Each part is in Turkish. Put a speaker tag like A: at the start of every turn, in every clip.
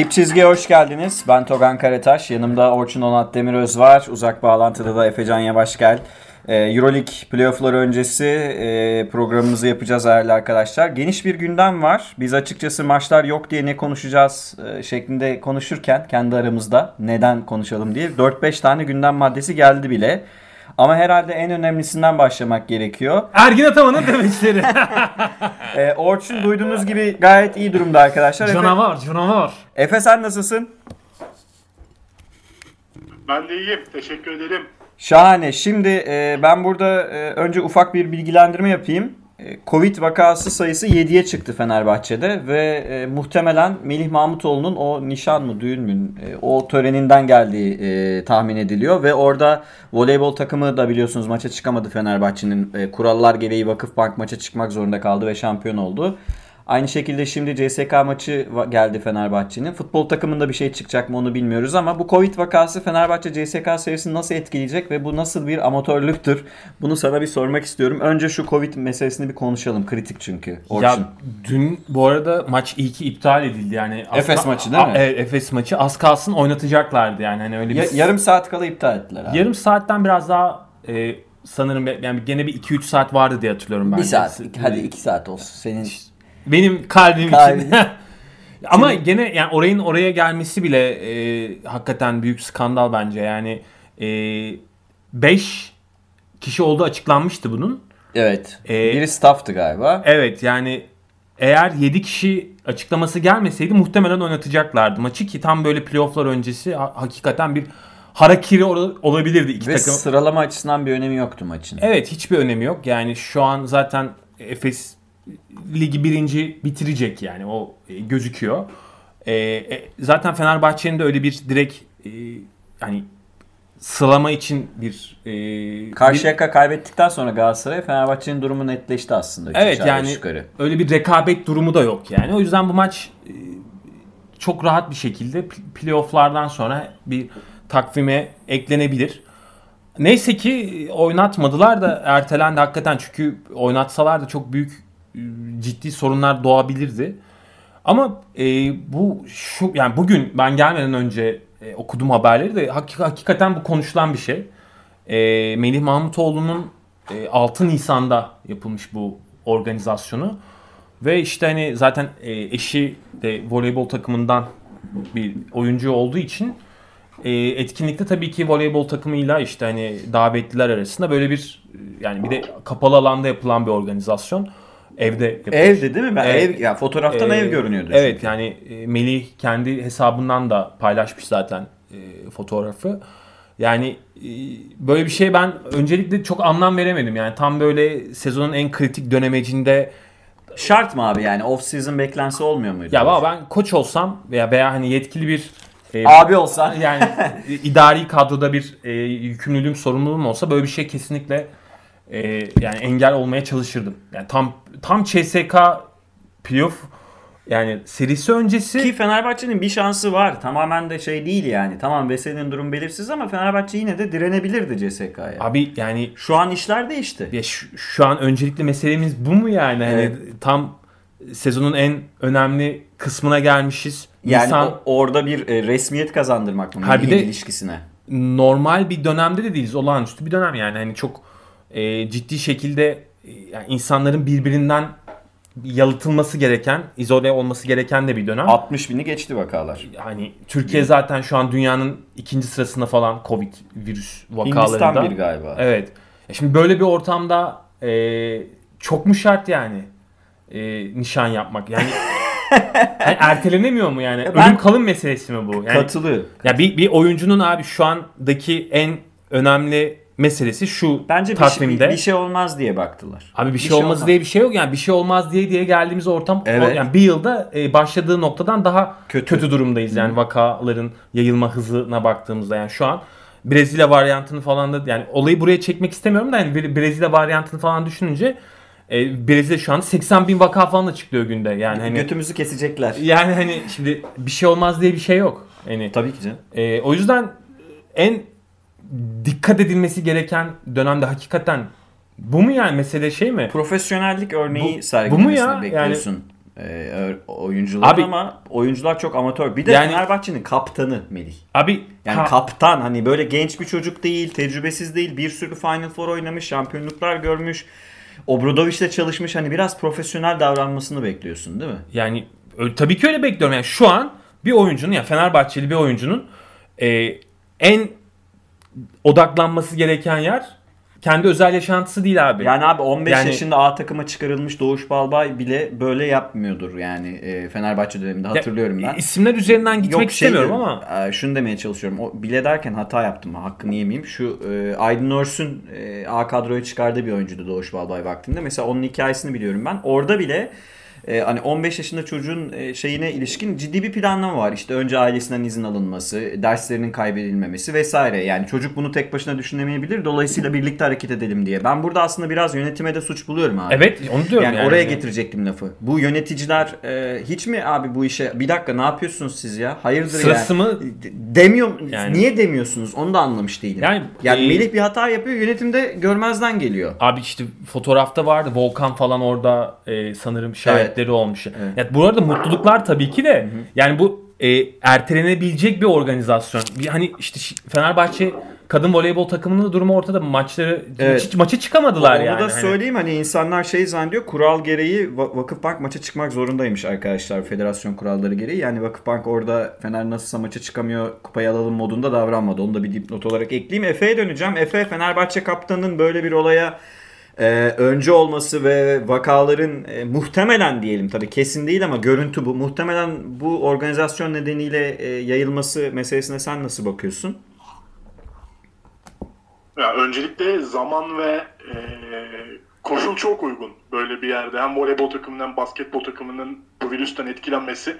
A: Dip Çizgi'ye hoş geldiniz. Ben Togan Karataş. Yanımda Orçun Onat Demiröz var. Uzak bağlantıda da Efecan Yavaşgel. Ee, Euroleague playoffları öncesi e, programımızı yapacağız değerli arkadaşlar. Geniş bir gündem var. Biz açıkçası maçlar yok diye ne konuşacağız e, şeklinde konuşurken kendi aramızda neden konuşalım diye 4-5 tane gündem maddesi geldi bile. Ama herhalde en önemlisinden başlamak gerekiyor.
B: Ergin Ataman'ın demeçleri.
A: Ee, Orçun duyduğunuz gibi gayet iyi durumda arkadaşlar. Efe,
B: canavar, canavar.
A: Efe sen nasılsın?
C: Ben de iyiyim. Teşekkür ederim.
A: Şahane. Şimdi e, ben burada e, önce ufak bir bilgilendirme yapayım. E, Covid vakası sayısı 7'ye çıktı Fenerbahçe'de ve e, muhtemelen Melih Mahmutoğlu'nun o nişan mı düğün mü e, o töreninden geldiği e, tahmin ediliyor ve orada voleybol takımı da biliyorsunuz maça çıkamadı Fenerbahçe'nin e, kurallar gereği Vakıfbank maça çıkmak zorunda kaldı ve şampiyon oldu. Aynı şekilde şimdi CSK maçı geldi Fenerbahçe'nin. Futbol takımında bir şey çıkacak mı onu bilmiyoruz ama bu Covid vakası Fenerbahçe CSK serisini nasıl etkileyecek ve bu nasıl bir amatörlüktür? Bunu sana bir sormak istiyorum. Önce şu Covid meselesini bir konuşalım. Kritik çünkü. Orçun.
B: Ya dün bu arada maç iyi ki iptal edildi yani.
A: Efes maçı değil mi?
B: Evet Efes maçı az kalsın oynatacaklardı yani hani öyle bir
A: Ya- yarım saat kala iptal ettiler abi.
B: yarım saatten biraz daha e, sanırım yani gene bir 2-3 saat vardı diye hatırlıyorum ben.
A: bir saat.
B: Yani-
A: Hadi iki saat olsun. Senin
B: Benim kalbim için. Ama gene yani orayın oraya gelmesi bile e, hakikaten büyük skandal bence. Yani 5 kişi olduğu açıklanmıştı bunun.
A: evet.
B: Ee,
A: Biri staff'tı galiba.
B: Evet yani eğer 7 kişi açıklaması gelmeseydi muhtemelen oynatacaklardı maçı ki tam böyle playofflar öncesi ha- hakikaten bir harakiri ol- olabilirdi iki
A: Ve
B: takım.
A: sıralama açısından bir önemi yoktu maçın.
B: Evet hiçbir önemi yok. Yani şu an zaten Efes ligi birinci bitirecek yani o e, gözüküyor. E, e, zaten Fenerbahçe'nin de öyle bir direkt e, hani sıralama için bir e, bir-
A: Karşıyaka kaybettikten sonra Galatasaray Fenerbahçe'nin durumu netleşti aslında.
B: Evet yani
A: yukarı.
B: öyle bir rekabet durumu da yok yani. O yüzden bu maç e, çok rahat bir şekilde pl- playofflardan sonra bir takvime eklenebilir. Neyse ki oynatmadılar da ertelendi hakikaten çünkü oynatsalar da çok büyük e, ciddi sorunlar doğabilirdi. Ama e, bu şu yani bugün ben gelmeden önce e, okudum haberleri de hakik- hakikaten bu konuşulan bir şey. E, Melih Mahmutoğlu'nun e, 6 Nisan'da yapılmış bu organizasyonu ve işte hani zaten e, eşi de voleybol takımından bir oyuncu olduğu için e, etkinlikte tabii ki voleybol takımıyla işte hani davetliler arasında böyle bir yani bir de kapalı alanda yapılan bir organizasyon. Evde yapılmış.
A: Evde değil mi? Ben
B: Evet.
A: ev ya fotoğraftan
B: Ee,
A: ev görünüyordu.
B: Evet
A: çünkü.
B: yani e, Melih kendi hesabından da paylaşmış zaten e, fotoğrafı. Yani e, böyle bir şey ben öncelikle çok anlam veremedim. Yani tam böyle sezonun en kritik dönemecinde
A: Şart mı abi yani off season beklentisi olmuyor muydu?
B: ya baba ben koç olsam veya veya hani yetkili bir e,
A: Abi olsan
B: yani idari kadroda bir e, yükümlülüğüm, sorumluluğum olsa böyle bir şey kesinlikle e, yani engel olmaya çalışırdım. Yani tam tam CSK playoff yani serisi öncesi
A: ki Fenerbahçe'nin bir şansı var. Tamamen de şey değil yani. Tamam Veseli'nin durum belirsiz ama Fenerbahçe yine de direnebilirdi CSK'ya.
B: abi yani
A: Şu an işler değişti.
B: ya şu, şu an öncelikli meselemiz bu mu yani? Hani
A: Evet.
B: tam sezonun en önemli kısmına gelmişiz.
A: Yani
B: Nisan
A: o- orada bir e, resmiyet kazandırmak bunun
B: Ha, bir
A: Melih'in
B: de-
A: ilişkisine.
B: normal bir dönemde de değiliz. Olağanüstü bir dönem yani. Hani çok e, ciddi şekilde e, yani insanların birbirinden yalıtılması gereken, izole olması gereken de bir dönem.
A: 60 bini geçti vakalar.
B: Hani Türkiye zaten şu an dünyanın ikinci sırasında falan Covid virüs vakalarında.
A: Hindistan bir galiba.
B: Evet. E Şimdi böyle bir ortamda e, çok mu şart yani e, nişan yapmak? Yani, yani ertelenemiyor mu yani?
A: ben-
B: Ölüm kalım meselesi mi bu? Yani,
A: Katılı.
B: ya bir, bir oyuncunun abi şu andaki en önemli meselesi şu
A: Bence bir şey,
B: takvimde.
A: bir, bir şey olmaz diye baktılar.
B: Abi bir şey, olmaz diye bir şey yok yani bir şey olmaz diye diye geldiğimiz ortam
A: Evet.
B: yani bir yılda e, başladığı noktadan daha
A: Kötü.
B: kötü, durumdayız yani vakaların yayılma hızına baktığımızda yani şu an Brezilya varyantını falan da yani olayı buraya çekmek istemiyorum da yani Bre- Brezilya varyantını falan düşününce e, Brezilya şu an 80 bin vaka falan açıklıyor günde yani hani
A: Götümüzü kesecekler.
B: yani hani şimdi bir şey olmaz diye bir şey yok. Yani
A: Tabii ki canım.
B: e, o yüzden en dikkat edilmesi gereken dönemde hakikaten bu mu yani mesele şey mi?
A: Profesyonellik örneği
B: Bu-
A: sergilemesini
B: bu mu ya?
A: bekliyorsun. e, oyuncular
B: Abi-
A: ama oyuncular çok amatör. Bir de
B: Yani-
A: Fenerbahçe'nin kaptanı Melih.
B: Abi
A: Yani
B: ha-
A: kaptan hani böyle genç bir çocuk değil, tecrübesiz değil. Bir sürü Final Four oynamış, şampiyonluklar görmüş. Obradovic'le çalışmış. Hani biraz profesyonel davranmasını bekliyorsun değil mi?
B: Yani tabii ki öyle bekliyorum. Yani şu an bir oyuncunun ya Fenerbahçeli bir oyuncunun e, en odaklanması gereken yer kendi özel yaşantısı değil abi.
A: Yani abi 15
B: Yani-
A: yaşında A takıma çıkarılmış Doğuş Balbay bile böyle yapmıyordur yani e, Fenerbahçe döneminde hatırlıyorum ben.
B: İsimler üzerinden gitmek
A: Yok,
B: istemiyorum
A: diyorum,
B: ama
A: e, şunu demeye çalışıyorum. O bile derken hata yaptım. Hakkını yemeyeyim. Şu e, Aydın Örs'ün e, A kadroya çıkardığı bir oyuncuydu Doğuş Balbay vaktinde. Mesela onun hikayesini biliyorum ben. Orada bile e, hani 15 yaşında çocuğun e, şeyine ilişkin ciddi bir planlama var. İşte önce ailesinden izin alınması, derslerinin kaybedilmemesi vesaire. Yani çocuk bunu tek başına düşünemeyebilir. Dolayısıyla birlikte hareket edelim diye. Ben burada aslında biraz yönetime de suç buluyorum abi.
B: evet onu diyorum
A: Yani,
B: yani.
A: oraya getirecektim lafı. Bu yöneticiler e, hiç mi abi bu işe bir dakika ne yapıyorsunuz siz ya? Hayırdır
B: Sırası
A: yani?
B: mı?
A: D- Demiyor
B: Yani-
A: niye demiyorsunuz? Onu da anlamış değilim.
B: Yani,
A: Yani,
B: e,
A: Melih bir hata yapıyor, yönetimde görmezden geliyor.
B: Abi işte fotoğrafta vardı Volkan falan orada e, sanırım şahitleri olmuş.
A: Evet.
B: Yani bu arada mutluluklar tabii ki de yani bu e, ertelenebilecek bir organizasyon. Bir, hani işte Fenerbahçe kadın voleybol takımının da durumu ortada. Maçları
A: Evet.
B: hiç- maça çıkamadılar
A: Onu
B: yani.
A: da
B: Hani-
A: söyleyeyim hani insanlar şey zannediyor kural gereği Va- Vakıfbank maça çıkmak zorundaymış arkadaşlar federasyon kuralları gereği. Yani Vakıfbank orada Fener nasılsa maça çıkamıyor kupayı alalım modunda davranmadı. Onu da bir dipnot olarak ekleyeyim. Efe'ye döneceğim. Efe Fenerbahçe kaptanının böyle bir olaya e, önce olması ve vakaların e, muhtemelen diyelim tabii kesin değil ama görüntü bu. Muhtemelen bu organizasyon nedeniyle e, yayılması meselesine sen nasıl bakıyorsun?
C: Ya öncelikle zaman ve e, koşul çok uygun böyle bir yerde. Hem voleybol takımının hem basketbol takımının bu virüsten etkilenmesi.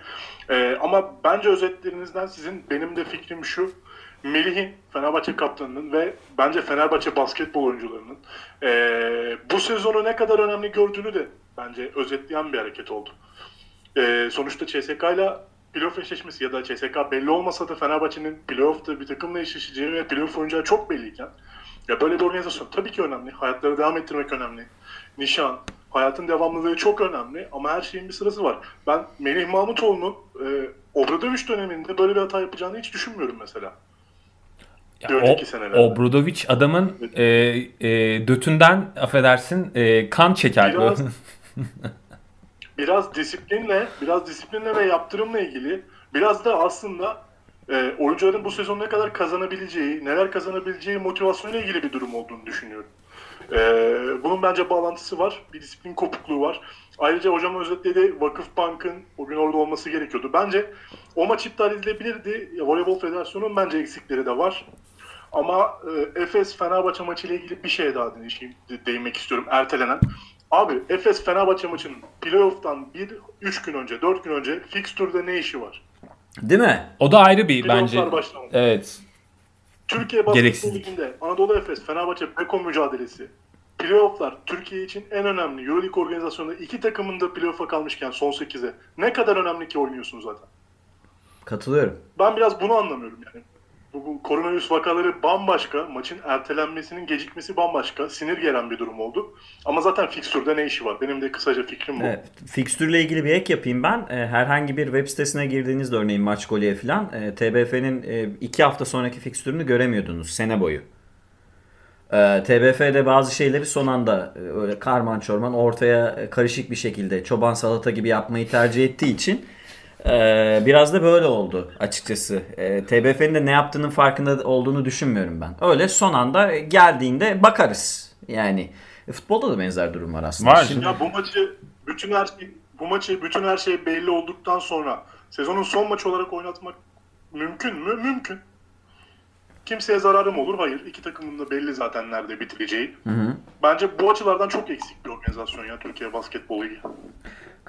C: E, ama bence özetlerinizden sizin benim de fikrim şu. Melih'in Fenerbahçe kaptanının ve bence Fenerbahçe basketbol oyuncularının e, bu sezonu ne kadar önemli gördüğünü de bence özetleyen bir hareket oldu. E, sonuçta CSK ile playoff eşleşmesi ya da CSK belli olmasa da Fenerbahçe'nin playoff'ta bir takımla eşleşeceği ve playoff oynayacağı çok belliyken ya böyle bir organizasyon tabii ki önemli. Hayatları devam ettirmek önemli. Nişan, hayatın devamlılığı çok önemli ama her şeyin bir sırası var. Ben Melih Mahmutoğlu'nun e, Obradoviç döneminde böyle bir hata yapacağını hiç düşünmüyorum mesela.
B: Ya
C: bir önceki senelerde.
B: o, Obradovic adamın e, e, dötünden affedersin e, kan çeker.
C: Biraz- biraz disiplinle, biraz disiplinle ve yaptırımla ilgili biraz da aslında e, oyuncuların bu sezon ne kadar kazanabileceği, neler kazanabileceği motivasyonuyla ilgili bir durum olduğunu düşünüyorum. E, bunun bence bağlantısı var. Bir disiplin kopukluğu var. Ayrıca hocam özetledi Vakıfbank'ın o gün orada olması gerekiyordu. Bence o maç iptal edilebilirdi. Voleybol Federasyonu'nun bence eksikleri de var. Ama e, Efes Fenerbahçe maçı ile ilgili bir şey daha değişeyim, de- değinmek istiyorum ertelenen. Abi Efes Fenerbahçe maçının playoff'tan 1 3 gün önce, 4 gün önce fixture'da ne işi var?
A: Değil mi?
B: o da ayrı bir bence.
C: başlamadı.
B: Evet.
C: Türkiye Basketbol. Ligi'nde Anadolu Efes Fenerbahçe Beko mücadelesi. Playoff'lar Türkiye için en önemli. Euroleague organizasyonunda iki takımın da playoff'a kalmışken son 8'e ne kadar önemli ki oynuyorsun zaten.
A: Katılıyorum.
C: Ben biraz bunu anlamıyorum yani. Bu, bu koronavirüs vakaları bambaşka, maçın ertelenmesinin gecikmesi bambaşka, sinir gelen bir durum oldu. Ama zaten fikstürde ne işi var? Benim de kısaca fikrim bu.
A: Evet, fikstürle ilgili bir ek yapayım ben. E, herhangi bir web sitesine girdiğinizde örneğin maç golüye falan e, TBF'nin e, iki hafta sonraki fikstürünü göremiyordunuz sene boyu. E, TBF'de bazı şeyleri son anda e, öyle karman çorman ortaya karışık bir şekilde çoban salata gibi yapmayı tercih ettiği için e, biraz da böyle oldu açıkçası. E, TBF'nin de ne yaptığının farkında olduğunu düşünmüyorum ben. Öyle son anda geldiğinde bakarız. Yani e, futbolda da benzer durum var aslında.
B: Var.
A: Şimdi-
C: Ya bu maçı bütün her şey, bu maçı bütün her şey belli olduktan sonra sezonun son maçı olarak oynatmak mümkün mü? Mümkün. Kimseye zararı mı olur? Hayır. İki takımın da belli zaten nerede bitireceği. Bence bu açılardan çok eksik bir organizasyon ya Türkiye Basketbol Ligi.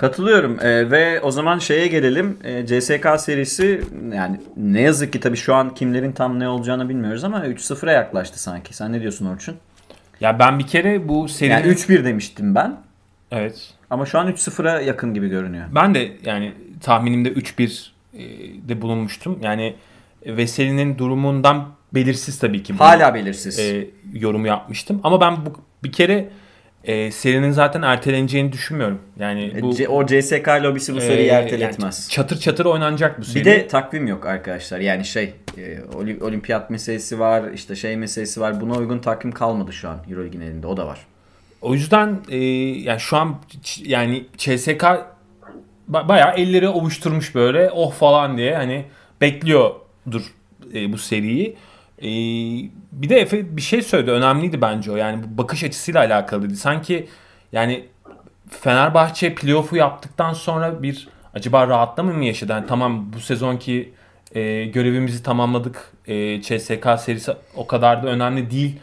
A: Katılıyorum Ee, ve o zaman şeye gelelim Ee, CSK serisi yani ne yazık ki tabii şu an kimlerin tam ne olacağını bilmiyoruz ama 3-0'a yaklaştı sanki. Sen ne diyorsun Orçun?
B: Ya ben bir kere bu serinin...
A: Yani 3-1 demiştim ben
B: Evet.
A: ama şu an 3-0'a yakın gibi görünüyor.
B: Ben de yani tahminimde 3-1 e, de bulunmuştum. Yani Veseli'nin durumundan belirsiz tabii ki. bu,
A: Hala belirsiz.
B: e, yorum yapmıştım. Ama ben bu bir kere e, serinin zaten erteleneceğini düşünmüyorum. Yani bu
A: C- o CSK lobisi bu
B: e,
A: seriyi
B: yani
A: erteletmez.
B: çatır çatır oynanacak bu seri.
A: Bir de takvim yok arkadaşlar. Yani şey e, oli- olimpiyat meselesi var, işte şey meselesi var. Buna uygun takvim kalmadı şu an Euroleague'in elinde. O da var.
B: O yüzden e, yani şu an yani CSK ba- bayağı elleri ovuşturmuş böyle oh falan diye hani bekliyordur e, bu seriyi. E, bir de Efe bir şey söyledi önemliydi bence o yani bu bakış açısıyla alakalıydı. Sanki yani Fenerbahçe playoff'u yaptıktan sonra bir acaba rahatlama mı yaşadı? Yani tamam bu sezonki e, görevimizi tamamladık. E, CSK serisi o kadar da önemli değil.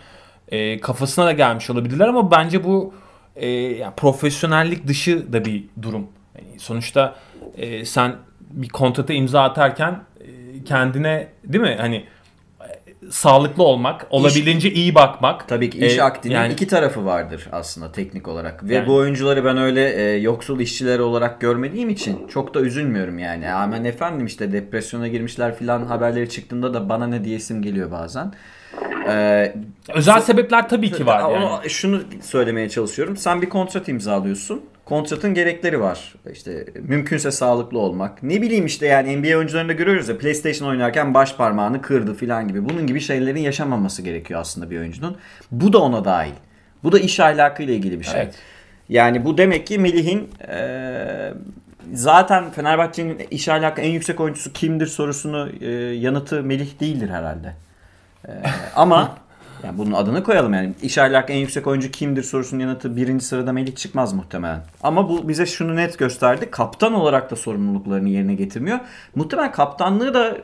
B: E, kafasına da gelmiş olabilirler ama bence bu e, yani profesyonellik dışı da bir durum. Yani sonuçta e, sen bir kontrata imza atarken e, kendine değil mi hani sağlıklı olmak, olabildiğince iyi bakmak.
A: Tabii ki iş
B: E,
A: akdinin
B: yani-
A: iki tarafı vardır aslında teknik olarak. Ve
B: Yani.
A: bu oyuncuları ben öyle e, yoksul işçiler olarak görmediğim için çok da üzülmüyorum yani. Aman efendim işte depresyona girmişler filan haberleri çıktığında da bana ne diyesim geliyor bazen. Ee,
B: Özel sebepler tabii ki var
A: Ama
B: yani.
A: Şunu söylemeye çalışıyorum. Sen bir kontrat imzalıyorsun. Kontratın gerekleri var. İşte mümkünse sağlıklı olmak. Ne bileyim işte yani NBA oyuncularında görüyoruz ya PlayStation oynarken baş parmağını kırdı falan gibi. Bunun gibi şeylerin yaşamaması gerekiyor aslında bir oyuncunun. Bu da ona dahil. Bu da iş ahlakıyla ilgili bir şey.
B: Evet.
A: Yani bu demek ki Melih'in eee, zaten Fenerbahçe'nin iş ahlakı en yüksek oyuncusu kimdir sorusunu eee, yanıtı Melih değildir herhalde. Eee, ama yani bunun adını koyalım yani iş ahlakı en yüksek oyuncu kimdir sorusunun yanıtı birinci sırada Melih çıkmaz muhtemelen. Ama bu bize şunu net gösterdi. Kaptan olarak da sorumluluklarını yerine getirmiyor. Muhtemelen kaptanlığı da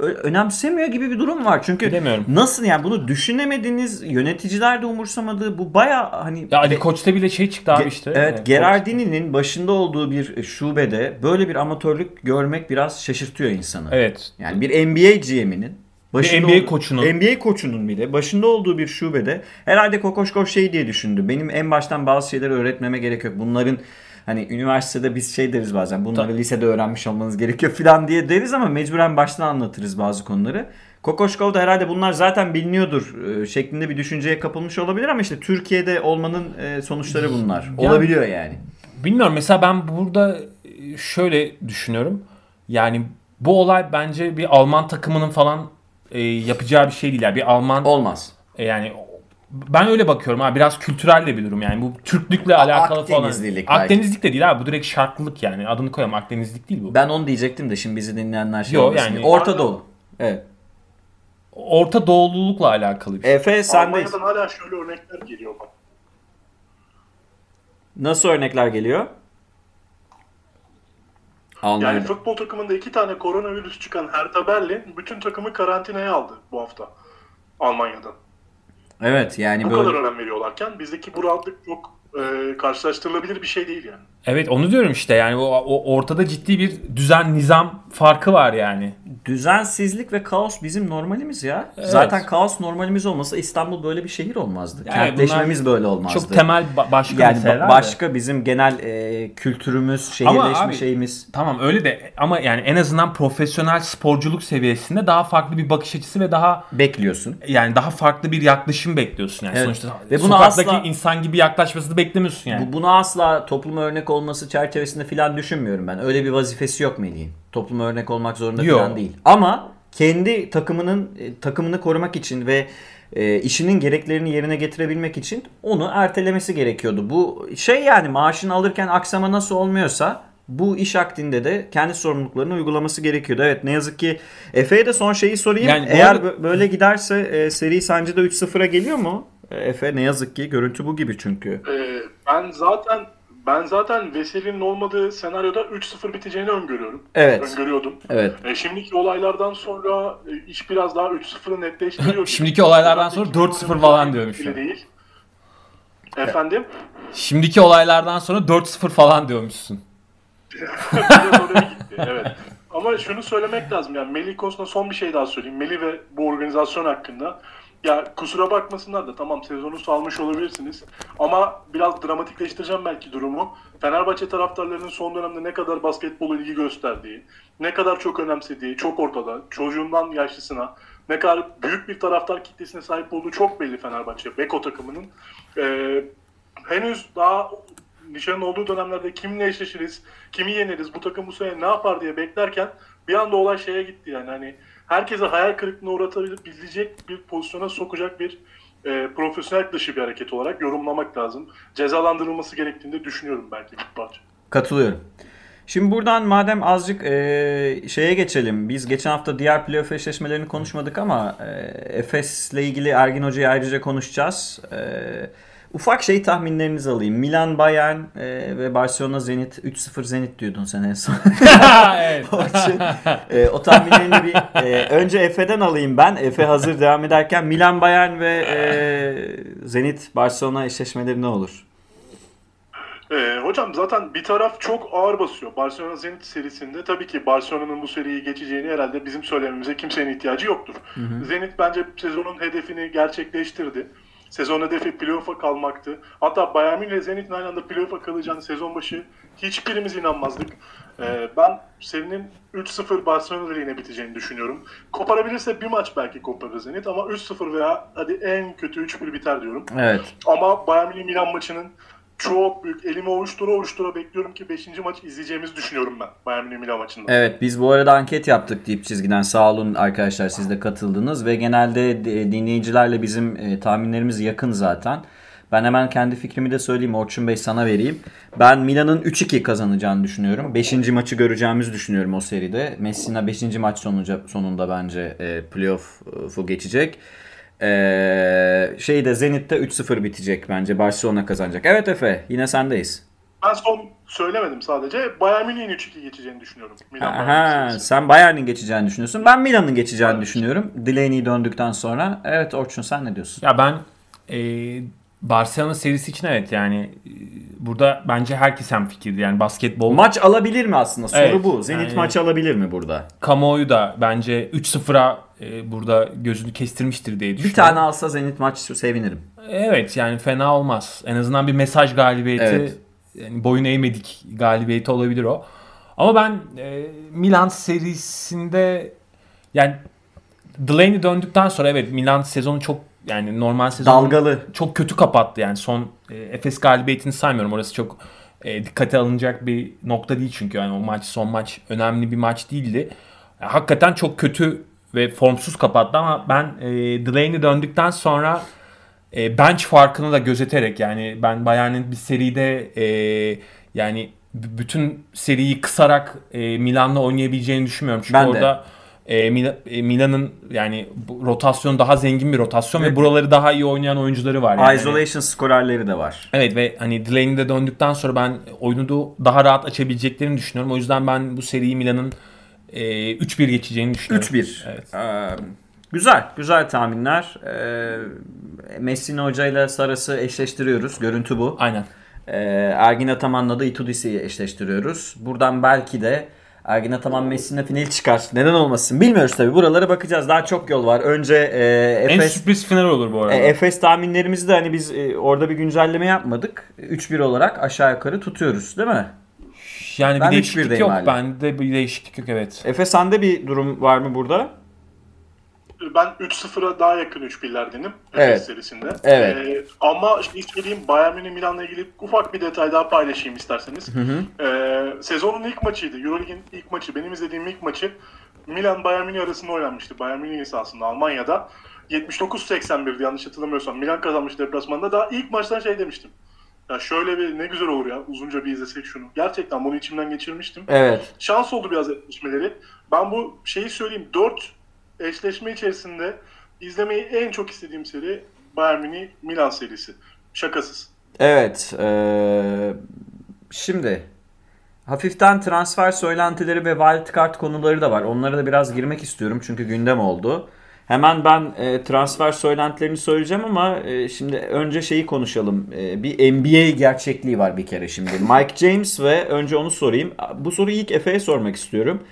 A: önemsemiyor gibi bir durum var. Çünkü
B: Bilemiyorum.
A: nasıl yani bunu düşünemediğiniz yöneticiler de umursamadığı bu baya hani
B: Ya Ali Koç'ta bile şey çıktı abi işte.
A: Evet,
B: Koç.
A: Gerardini'nin başında olduğu bir şubede böyle bir amatörlük görmek biraz şaşırtıyor insanı.
B: Evet.
A: Yani bir NBA GM'inin başında
B: NBA
A: ol-
B: koçunun.
A: NBA koçunun bile başında olduğu bir şubede herhalde Kokoşkov şey diye düşündü. Benim en baştan bazı şeyleri öğretmeme gerek yok. Bunların hani üniversitede biz şey deriz bazen bunları
B: Tabii.
A: lisede öğrenmiş olmanız gerekiyor falan diye deriz ama mecburen baştan anlatırız bazı konuları. Kokoşkov da herhalde bunlar zaten biliniyordur e, şeklinde bir düşünceye kapılmış olabilir ama işte Türkiye'de olmanın e, sonuçları bunlar.
B: Yani-
A: Olabiliyor yani.
B: Bilmiyorum mesela ben burada e, şöyle düşünüyorum. Yani bu olay bence bir Alman takımının falan e, yapacağı bir şey değil. Yani bir Alman
A: Olmaz.
B: e, yani ben öyle bakıyorum ha biraz kültürel de bir durum yani bu Türklükle alakalı falan.
A: Akdenizlilik belki.
B: Akdenizlik de değil abi bu direkt şarklılık yani adını koyalım Akdenizlik değil bu.
A: Ben onu diyecektim de şimdi bizi dinleyenler şey
B: Yo,
A: olmasın
B: yani-.
A: Orta Doğu. Evet.
B: Orta Doğululukla alakalı bir şey.
A: Efe sendeyiz.
C: Almanya'dan hala şöyle örnekler geliyor bak.
A: Nasıl örnekler geliyor?
C: Yani
A: Almanya'da.
C: futbol takımında iki tane koronavirüs çıkan Hertha Berlin bütün takımı karantinaya aldı bu hafta Almanya'dan.
A: Evet yani
C: Bu
A: böyle.
C: kadar önem veriyorlarken bizdeki bu rahatlık çok e, karşılaştırılabilir bir şey değil yani.
B: Evet onu diyorum işte yani o, o ortada ciddi bir düzen nizam farkı var yani.
A: Düzensizlik ve kaos bizim normalimiz ya.
B: Evet.
A: Zaten kaos normalimiz olmasa İstanbul böyle bir şehir olmazdı.
B: Yani
A: Kentleşmemiz böyle olmazdı.
B: Çok temel ba- başka
A: yani
B: meseleler
A: ba-
B: de.
A: başka bizim genel e, kültürümüz, şehirleşme
B: abi-
A: şeyimiz.
B: Tamam öyle de ama yani en azından profesyonel sporculuk seviyesinde daha farklı bir bakış açısı ve daha
A: Bekliyorsun.
B: yani daha farklı bir yaklaşım bekliyorsun yani
A: Evet.
B: sonuçta.
A: Ve bunu
B: sokaktaki
A: asla-
B: insan gibi yaklaşmasını beklemiyorsun yani.
A: Bu, bunu asla topluma örnek olması çerçevesinde filan düşünmüyorum ben. Öyle bir vazifesi yok Melih'in. Topluma örnek olmak zorunda
B: Yok.
A: filan değil. Ama kendi takımının e, takımını korumak için ve e, işinin gereklerini yerine getirebilmek için onu ertelemesi gerekiyordu. Bu şey yani maaşını alırken aksama nasıl olmuyorsa bu iş akdinde de kendi sorumluluklarını uygulaması gerekiyordu. Evet ne yazık ki Efe'ye de son şeyi sorayım.
B: Yani
A: Eğer
B: arada-
A: bö- böyle giderse e, seri sence de 3-0'a geliyor mu? Efe ne yazık ki görüntü bu gibi çünkü.
C: E, ben zaten ben zaten Veseli'nin olmadığı senaryoda 3-0 biteceğini öngörüyorum.
A: Evet.
C: Öngörüyordum.
A: Evet.
C: E, şimdiki olaylardan sonra e, iş biraz daha 3-0'ı netleştiriyor.
B: Şimdiki olaylardan sonra 4-0 falan diyormuş
C: bile
B: ya.
C: Değil. Efendim?
B: Şimdiki olaylardan sonra 4-0 falan diyormuşsun.
C: Biraz oraya gitti. Evet. Ama şunu söylemek lazım yani Melih konusunda son bir şey daha söyleyeyim. Melih ve bu organizasyon hakkında. Ya kusura bakmasınlar da tamam sezonu salmış olabilirsiniz. Ama biraz dramatikleştireceğim belki durumu. Fenerbahçe taraftarlarının son dönemde ne kadar basketbol ilgi gösterdiği, ne kadar çok önemsediği çok ortada. Çocuğundan yaşlısına ne kadar büyük bir taraftar kitlesine sahip olduğu çok belli Fenerbahçe. Beko takımının. Ee, henüz daha nişanın olduğu dönemlerde kimle eşleşiriz, kimi yeneriz, bu takım bu sene ne yapar diye beklerken bir anda olay şeye gitti yani hani herkese hayal kırıklığına uğratabilecek bir pozisyona sokacak bir e, profesyonel dışı bir hareket olarak yorumlamak lazım. Cezalandırılması gerektiğini de düşünüyorum belki parça.
A: Katılıyorum. Şimdi buradan madem azıcık e, şeye geçelim. Biz geçen hafta diğer playoff eşleşmelerini konuşmadık ama e, Efes'le ilgili Ergin Hoca'yı ayrıca konuşacağız. E, ufak şey tahminlerinizi alayım. Milan, Bayern e, ve Barcelona Zenit. 3-0 Zenit diyordun sen en son.
B: evet.
A: Orçun, e, o tahminlerini bir e, önce Efe'den alayım ben. Efe hazır devam ederken Milan, Bayern ve e, Zenit, Barcelona eşleşmeleri ne olur?
C: Ee, hocam zaten bir taraf çok ağır basıyor. Barcelona Zenit serisinde tabii ki Barcelona'nın bu seriyi geçeceğini herhalde bizim söylememize kimsenin ihtiyacı yoktur. Hı hı. Zenit bence sezonun hedefini gerçekleştirdi. Sezon hedefi playoff'a kalmaktı. Hatta Bayern Münih ile Zenit'in aynı anda playoff'a kalacağını sezon başı hiçbirimiz inanmazdık. Ee, ben serinin 3-0 Barcelona yine biteceğini düşünüyorum. Koparabilirse bir maç belki koparır Zenit ama 3-0 veya hadi en kötü 3-1 biter diyorum.
A: Evet.
C: Ama Bayern Münih Milan maçının çok büyük. Elimi ovuştura ovuştura bekliyorum ki 5. maç izleyeceğimizi düşünüyorum ben Bayern Münih Milan maçında.
A: Evet biz bu arada anket yaptık deyip çizgiden. Sağ olun arkadaşlar siz de katıldınız ve genelde dinleyicilerle bizim e, tahminlerimiz yakın zaten. Ben hemen kendi fikrimi de söyleyeyim. Orçun Bey sana vereyim. Ben Milan'ın 3-2 kazanacağını düşünüyorum. 5. maçı göreceğimizi düşünüyorum o seride. Messina 5. maç sonunca, sonunda bence e, playoff'u geçecek. Ee, şeyde Zenit'te 3-0 bitecek bence. Barcelona kazanacak. Evet Efe yine sendeyiz.
C: Ben son söylemedim sadece. Bayern Münih'in 3-2 geçeceğini düşünüyorum.
A: Milan Aha, sen Bayern'in geçeceğini düşünüyorsun. Ben Milan'ın geçeceğini ben düşünüyorum. Delaney döndükten sonra. Evet Orçun sen ne diyorsun?
B: Ya ben e, Barcelona serisi için evet yani e, burada bence herkes hem fikirdi. Yani basketbol
A: maç alabilir mi aslında? Soru evet, bu. Zenit yani, maç alabilir mi burada?
B: Kamuoyu da bence 3-0'a e, burada gözünü kestirmiştir diye düşünüyorum.
A: Bir tane alsa Zenit maç sevinirim.
B: Evet yani fena olmaz. En azından bir mesaj galibiyeti evet. yani boyun eğmedik galibiyeti olabilir o. Ama ben e, Milan serisinde yani Delaney döndükten sonra evet Milan sezonu çok yani normal sezon
A: dalgalı.
B: çok kötü kapattı yani. Son e, Efes galibiyetini saymıyorum. Orası çok e, dikkate alınacak bir nokta değil çünkü. Yani o maç son maç önemli bir maç değildi. Yani, hakikaten çok kötü ve formsuz kapattı ama ben e, Delaney döndükten sonra e, bench farkını da gözeterek yani ben Bayern'in bir seride e, yani bütün seriyi kısarak e, Milan'la oynayabileceğini düşünmüyorum. Çünkü ben orada de e, Milan'ın yani rotasyon daha zengin bir rotasyon evet. ve buraları daha iyi oynayan oyuncuları var.
A: Yani. Isolation skorerleri de var.
B: Evet ve hani Delaney'de döndükten sonra ben oyunu daha rahat açabileceklerini düşünüyorum. O yüzden ben bu seriyi Milan'ın e, 3-1 geçeceğini düşünüyorum.
A: 3-1. Evet. Ee, güzel, güzel tahminler. Ee, Messina Hoca ile Saras'ı eşleştiriyoruz. Görüntü bu.
B: Aynen.
A: Ee, Ergin Ataman'la da Itudis'i eşleştiriyoruz. Buradan belki de Ergin Ataman Messi'nin finali çıkar. Neden olmasın? Bilmiyoruz tabii. Buralara bakacağız. Daha çok yol var. Önce e,
B: Efes... En sürpriz final olur bu arada.
A: E, Efes tahminlerimizi de hani biz e, orada bir güncelleme yapmadık. 3-1 olarak aşağı yukarı tutuyoruz değil mi?
B: Yani ben bir değişiklik yok. Hala. Bende bir değişiklik yok evet.
A: Efe sende bir durum var mı burada?
C: Ben 3-0'a daha yakın 3-1'lerdenim
A: evet.
C: serisinde.
A: Evet.
C: Ee, ama ilk söyleyeyim Bayern Münih Milan'la ilgili ufak bir detay daha paylaşayım isterseniz.
A: Hı hı.
C: Ee, sezonun ilk maçıydı. Euroleague'in ilk maçı. Benim izlediğim ilk maçı Milan Bayern Münih arasında oynanmıştı. Bayern Münih esasında Almanya'da. 79-81'di yanlış hatırlamıyorsam. Milan kazanmış deplasmanda. Daha ilk maçtan şey demiştim. Ya şöyle bir ne güzel olur ya uzunca bir izlesek şunu. Gerçekten bunu içimden geçirmiştim.
A: Evet.
C: Şans oldu biraz etmişmeleri. Ben bu şeyi söyleyeyim. 4 eşleşme içerisinde izlemeyi en çok istediğim seri Bayern Münih Milan serisi. Şakasız.
A: Evet. Ee, şimdi hafiften transfer söylentileri ve wildcard konuları da var. Onlara da biraz girmek istiyorum çünkü gündem oldu. Hemen ben e, transfer söylentilerini söyleyeceğim ama e, şimdi önce şeyi konuşalım. E, bir NBA gerçekliği var bir kere şimdi. Mike James ve önce onu sorayım. Bu soruyu ilk Efe'ye sormak istiyorum.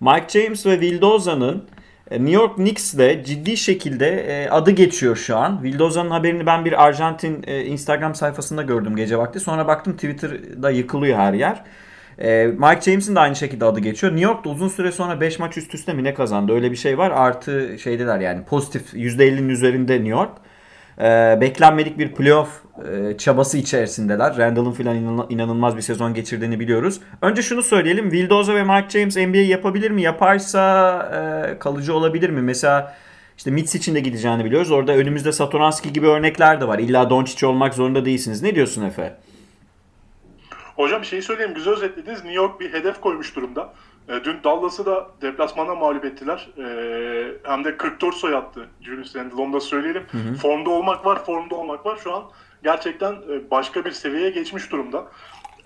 A: Mike James ve Vildoza'nın New York Knicks'de ciddi şekilde e, adı geçiyor şu an. Vildoza'nın haberini ben bir Arjantin e, Instagram sayfasında gördüm gece vakti. Sonra baktım Twitter'da yıkılıyor her yer. Mike James'in de aynı şekilde adı geçiyor. New York'ta uzun süre sonra 5 maç üst üste mi ne kazandı? Öyle bir şey var. Artı şeydeler yani pozitif %50'nin üzerinde New York. E, beklenmedik bir playoff e, çabası içerisindeler. Randall'ın filan inan- inanılmaz bir sezon geçirdiğini biliyoruz. Önce şunu söyleyelim. Vildoza ve Mike James NBA yapabilir mi? Yaparsa e, kalıcı olabilir mi? Mesela işte Mitsic'in de gideceğini biliyoruz. Orada önümüzde Satoranski gibi örnekler de var. İlla Doncic olmak zorunda değilsiniz. Ne diyorsun Efe?
C: Hocam şeyi söyleyeyim güzel özetlediniz. New York bir hedef koymuş durumda. E, dün Dallas'ı da deplasmanda mağlup ettiler. E, hem de 44 sayı attı Julius Randle onu da söyleyelim. Formda olmak var, formda olmak var. Şu an gerçekten e, başka bir seviyeye geçmiş durumda.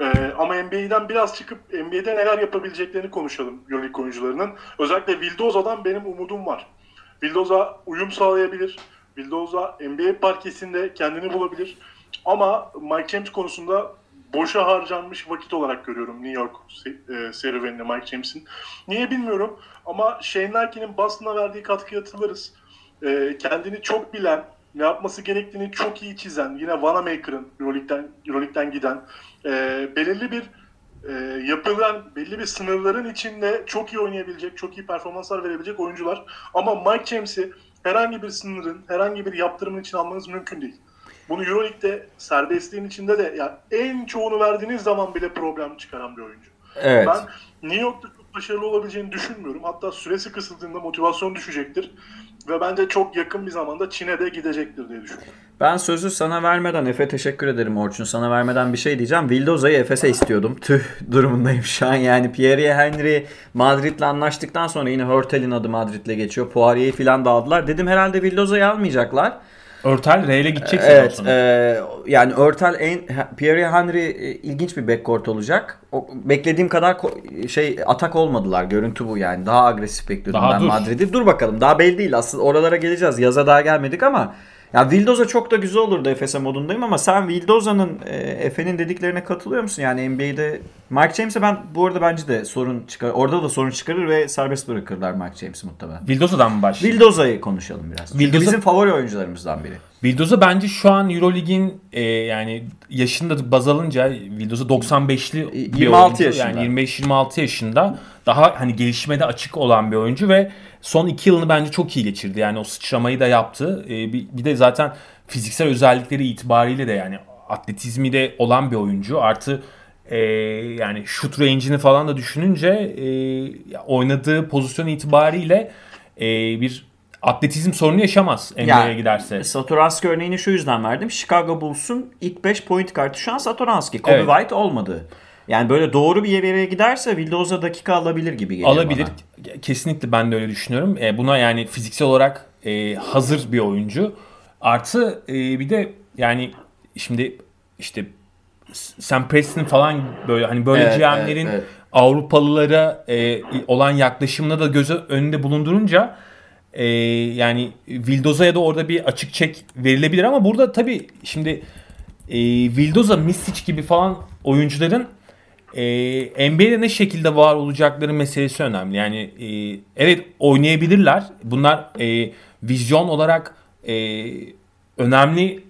C: E, ama NBA'den biraz çıkıp NBA'de neler yapabileceklerini konuşalım Euroleague oyuncularının. Özellikle Vildoza'dan benim umudum var. Vildoza uyum sağlayabilir. Vildoza NBA parkesinde kendini bulabilir. Ama Mike James konusunda boşa harcanmış vakit olarak görüyorum New York e, serüvenini Mike James'in. Niye bilmiyorum ama Shane Larkin'in Boston'a verdiği katkıyı hatırlarız. E, kendini çok bilen, ne yapması gerektiğini çok iyi çizen, yine Vanamaker'ın Euroleague'den, Euroleague'den giden, e, belirli bir e, yapılan, belli bir sınırların içinde çok iyi oynayabilecek, çok iyi performanslar verebilecek oyuncular. Ama Mike James'i herhangi bir sınırın, herhangi bir yaptırımın için almanız mümkün değil. Bunu Euroleague'de serbestliğin içinde de yani en çoğunu verdiğiniz zaman bile problem çıkaran bir oyuncu.
A: Evet.
C: Ben New York'ta çok başarılı olabileceğini düşünmüyorum. Hatta süresi kısıldığında motivasyon düşecektir. Ve bence çok yakın bir zamanda Çin'e de gidecektir diye düşünüyorum.
A: Ben sözü sana vermeden Efe teşekkür ederim Orçun. Sana vermeden bir şey diyeceğim. Vildoza'yı Efes'e istiyordum. Tüh durumundayım şu an. Yani Pierre Henry Madrid'le anlaştıktan sonra yine Hurtel'in adı Madrid'le geçiyor. Poirier'i falan da aldılar. Dedim herhalde Vildoza'yı almayacaklar.
B: Örtel R'yle gidecek sezon
A: Evet, e, yani Örtel en Pierre Henry e, ilginç bir backcourt olacak. O, beklediğim kadar şey atak olmadılar. Görüntü bu yani. Daha agresif bekliyordum
B: Daha
A: ben
B: dur.
A: Madrid'i. Dur bakalım. Daha belli değil. Aslında oralara geleceğiz. Yaza daha gelmedik ama ya Vildoza çok da güzel olurdu Efes'e modundayım ama sen Vildoza'nın e, Efe'nin dediklerine katılıyor musun? Yani NBA'de Mike James'e ben bu arada bence de sorun çıkar. Orada da sorun çıkarır ve serbest bırakırlar Mike James'i muhtemelen.
B: Vildoza'dan mı başlayayım?
A: Vildoza'yı konuşalım biraz.
B: Vildoza-
A: bizim favori oyuncularımızdan biri.
B: Vildoza bence şu an Eurolig'in e, yani yaşında baz alınca Vildoza 95'li bir
A: 26
B: oyuncu.
A: yaşında.
B: Yani 25-26 yaşında daha hani gelişmede açık olan bir oyuncu ve son 2 yılını bence çok iyi geçirdi. Yani o sıçramayı da yaptı. E, bir, bir de zaten fiziksel özellikleri itibariyle de yani atletizmi de olan bir oyuncu. Artı e, yani şut range'ini falan da düşününce e, oynadığı pozisyon itibariyle e, bir atletizm sorunu yaşamaz NBA'ye
A: Yani,
B: giderse.
A: Satoranski örneğini şu yüzden verdim. Chicago Bulls'un ilk 5 point kartı şu an Satoranski. Kobe
B: Evet.
A: White olmadı. Yani böyle doğru bir yere giderse Vildoza dakika alabilir gibi geliyor
B: Alabilir.
A: bana.
B: Kesinlikle ben de öyle düşünüyorum. E, buna yani fiziksel olarak e, hazır bir oyuncu. Artı e, bir de yani şimdi işte Sam Preston falan böyle hani böyle
A: Evet,
B: GM'lerin
A: evet, evet.
B: Avrupalılara e, olan yaklaşımını da göz önünde bulundurunca e, yani Vildoza'ya da orada bir açık çek verilebilir ama burada tabii şimdi e, Vildoza, Misic gibi falan oyuncuların e, NBA'de ne şekilde var olacakları meselesi önemli. Yani e, evet oynayabilirler. Bunlar e, vizyon olarak e, önemli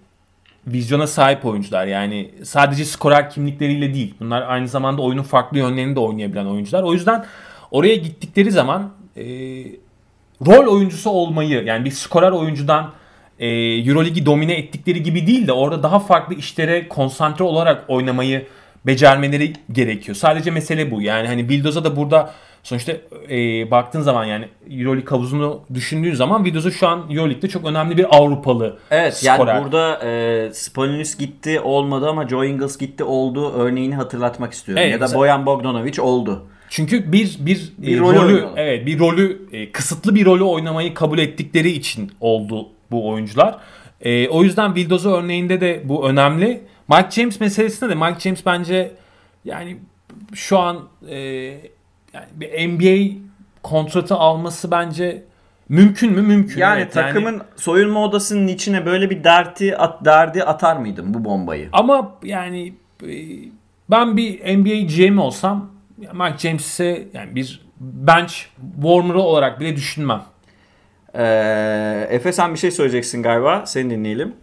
B: vizyona sahip oyuncular. Yani sadece skorer kimlikleriyle değil. Bunlar aynı zamanda oyunun farklı yönlerini de oynayabilen oyuncular. O yüzden oraya gittikleri zaman e, rol oyuncusu olmayı yani bir skorer oyuncudan e, Euroligi domine ettikleri gibi değil de orada daha farklı işlere konsantre olarak oynamayı becermeleri gerekiyor. Sadece mesele bu. Yani hani Vildoza da burada sonuçta e, baktığın zaman yani Euroleague havuzunu düşündüğün zaman Vildoza şu an Euroleague'de çok önemli bir Avrupalı
A: Evet
B: skorer.
A: yani burada e, Spalinis gitti olmadı ama Joe Ingles gitti oldu örneğini hatırlatmak istiyorum.
B: Evet,
A: ya da Boyan Bogdanovic oldu.
B: Çünkü bir bir,
A: Bir
B: e,
A: rolü
B: rolü evet bir rolü e, kısıtlı bir rolü oynamayı kabul ettikleri için oldu bu oyuncular. E, o yüzden Vildoza örneğinde de bu önemli. Mike James meselesinde de Mike James bence yani şu an e, yani bir NBA kontratı alması bence mümkün mü? Mümkün.
A: Yani
B: evet.
A: takımın soyunma odasının içine böyle bir derdi at, derdi atar mıydın bu bombayı?
B: Ama yani e, ben bir NBA GM olsam Mike James'e yani bir bench warmer'ı olarak bile düşünmem.
A: Ee, Efe sen bir şey söyleyeceksin galiba. Seni dinleyelim.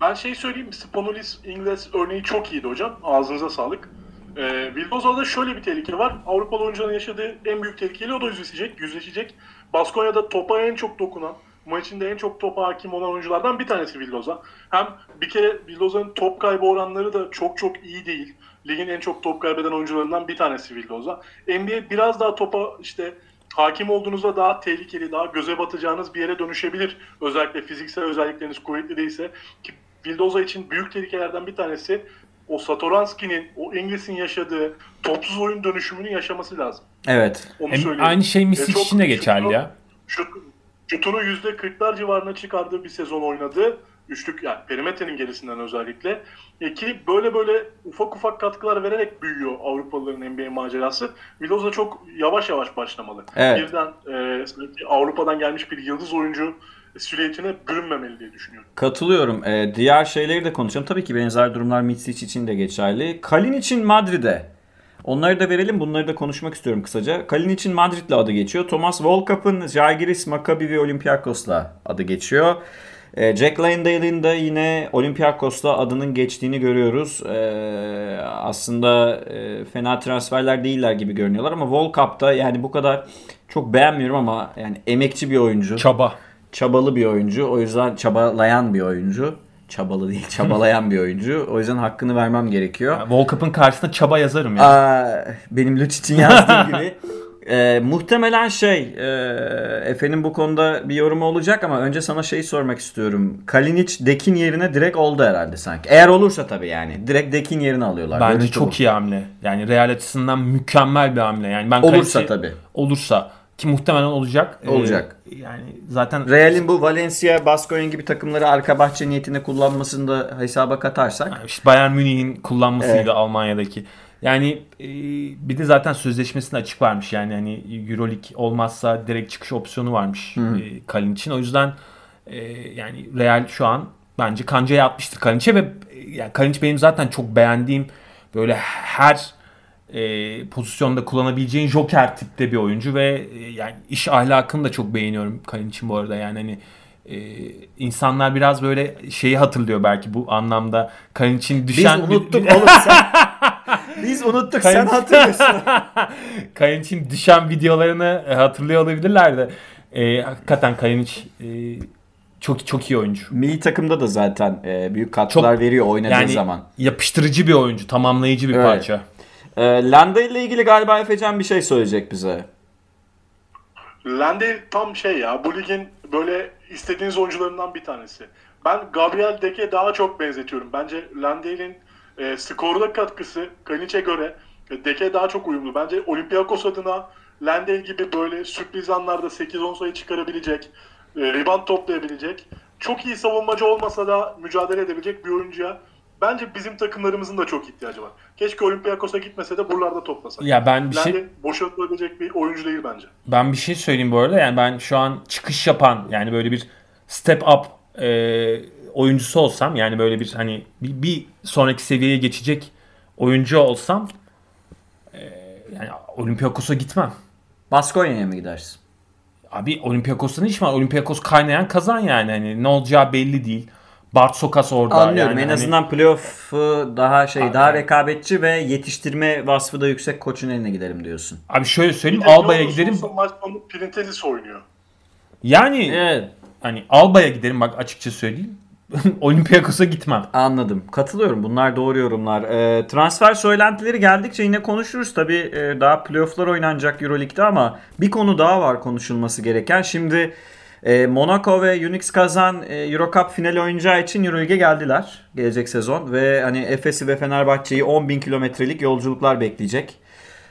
C: Ben şey söyleyeyim, Spanulis İngiliz örneği çok iyiydi hocam. Ağzınıza sağlık. Ee, Vildoza'da şöyle bir tehlike var. Avrupalı oyuncuların yaşadığı en büyük tehlikeyle o da yüzleşecek. yüzleşecek. Baskonya'da topa en çok dokunan, maçında en çok topa hakim olan oyunculardan bir tanesi Vildoza. Hem bir kere Vildoza'nın top kaybı oranları da çok çok iyi değil. Ligin en çok top kaybeden oyuncularından bir tanesi Vildoza. NBA biraz daha topa işte hakim olduğunuzda daha tehlikeli, daha göze batacağınız bir yere dönüşebilir. Özellikle fiziksel özellikleriniz kuvvetli değilse. Ki Vildoza için büyük tehlikelerden bir tanesi o Satoranski'nin, o İngiliz'in yaşadığı topsuz oyun dönüşümünü yaşaması lazım.
A: Evet.
C: Onu
B: Hem
C: söyleyeyim.
B: aynı şey
C: E,
B: Mistic
C: çok-
B: için de geçerli ya.
C: Şut, şutunu %40'lar civarına çıkardığı bir sezon oynadı. Üçlük yani perimetrenin gerisinden özellikle. E ki böyle böyle ufak ufak katkılar vererek büyüyor Avrupalıların NBA macerası. Vildoza çok yavaş yavaş başlamalı.
A: Evet.
C: Birden e, Avrupa'dan gelmiş bir yıldız oyuncu silüetine bürünmemeli diye düşünüyorum.
A: Katılıyorum. Ee, diğer şeyleri de konuşalım. Tabii ki benzer durumlar Mitsic için de geçerli. Kalin için Madrid'e. Onları da verelim. Bunları da konuşmak istiyorum kısaca. Kalin için Madrid'le adı geçiyor. Thomas Volkap'ın Žalgiris, Maccabi ve Olympiakos'la adı geçiyor. Ee, Jack Landale'in de yine Olympiakos'la adının geçtiğini görüyoruz. Ee, aslında e, fena transferler değiller gibi görünüyorlar ama Volkap'ta yani bu kadar çok beğenmiyorum ama yani emekçi bir oyuncu
B: Çaba.
A: çabalı bir oyuncu. O yüzden çabalayan bir oyuncu. Çabalı değil, çabalayan bir oyuncu. O yüzden hakkını vermem gerekiyor.
B: Yani World Cup'ın karşısında çaba yazarım ya.
A: Aa, benim Lucic'in yazdığı gibi. Ee, muhtemelen şey, e, Efe'nin bu konuda bir yorumu olacak ama önce sana şeyi sormak istiyorum. Kalinic Dekin yerine direkt oldu herhalde sanki. Eğer olursa tabii yani. Direkt Dekin yerine alıyorlar.
B: Bence
A: Görüntü
B: çok
A: bu.
B: iyi hamle. Yani Real açısından mükemmel bir hamle. Yani ben
A: Olursa
B: Kaleci-
A: tabii.
B: Olursa ki muhtemelen olacak. Ee,
A: Olacak.
B: yani zaten
A: Real'in bu Valencia, Baskonya gibi takımları arka bahçe niyetine kullanmasını da hesaba katarsak.
B: Yani işte Bayern Münih'in kullanmasıydı
A: Evet.
B: Almanya'daki. Yani e, bir de zaten sözleşmesinde açık varmış. Yani hani EuroLeague olmazsa direkt çıkış opsiyonu varmış e, Kalin için. O yüzden e, yani Real şu an bence kancaya atmıştır Kalinç'e ve e, yani Kalinç benim zaten çok beğendiğim böyle her e, pozisyonda kullanabileceğin joker tipte bir oyuncu ve e, yani iş ahlakını da çok beğeniyorum Kalinç'in bu arada yani hani e, insanlar biraz böyle şeyi hatırlıyor belki bu anlamda Kalinç'in
A: Biz
B: düşen
A: unuttuk oğlum sen. Biz unuttuk sen
B: Kayın-
A: hatırlıyorsun.
B: Kalinç'in düşen videolarını e, hatırlıyor olabilirler de e, hakikaten Kalinç e, çok çok iyi oyuncu.
A: Milli takımda da zaten e, büyük katkılar
B: Çok-
A: veriyor oynadığı
B: Yani
A: zaman.
B: yapıştırıcı bir oyuncu, tamamlayıcı bir
A: Evet.
B: parça.
A: E, Landa ile ilgili galiba Efecan bir şey söyleyecek bize.
C: Landale tam şey ya bu ligin böyle istediğiniz oyuncularından bir tanesi. Ben Gabriel Deke daha çok benzetiyorum. Bence Landale'in e, skorda katkısı Kanic'e göre e, Deke daha çok uyumlu. Bence Olympiakos adına Landale gibi böyle sürpriz anlarda 8-10 sayı çıkarabilecek, e, rebound toplayabilecek, çok iyi savunmacı olmasa da mücadele edebilecek bir oyuncuya bence bizim takımlarımızın da çok ihtiyacı var. Keşke Olympiakos'a gitmese de buralarda toplasak.
B: Ya ben bir şey
C: boşaltılabilecek bir oyuncu değil bence.
B: Ben bir şey söyleyeyim bu arada. Yani ben şu an çıkış yapan yani böyle bir step up e, oyuncusu olsam yani böyle bir hani bir, bir sonraki seviyeye geçecek oyuncu olsam e, yani Olympiakos'a gitmem.
A: Baskonya'ya mı gidersin?
B: Abi Olympiakos'ta ne iş var? Olympiakos kaynayan kazan yani. Hani ne olacağı belli değil. Bart Sokas orada.
A: Anlıyorum.
B: yani
A: en
B: hani-
A: azından playoff'u daha şey
B: Abi,
A: daha rekabetçi ve yetiştirme vasfı da yüksek koçun eline giderim diyorsun.
B: Abi şöyle söyleyeyim. Alba'ya
C: olsun Maç sonu Pirintelis oynuyor.
B: Yani
A: Evet.
B: hani Alba'ya giderim bak açıkça söyleyeyim. Olympiakos'a gitmem.
A: Anladım. Katılıyorum. Bunlar doğru yorumlar. Ee, transfer söylentileri geldikçe yine konuşuruz. Tabii e, daha playoff'lar oynanacak Euroleague'de ama bir konu daha var konuşulması gereken. Şimdi e, Monaco ve Unix Kazan e, Eurocup finali oynayacağı için Euroleague'e geldiler gelecek sezon ve hani Efes'i ve Fenerbahçe'yi 10.000 kilometrelik yolculuklar bekleyecek.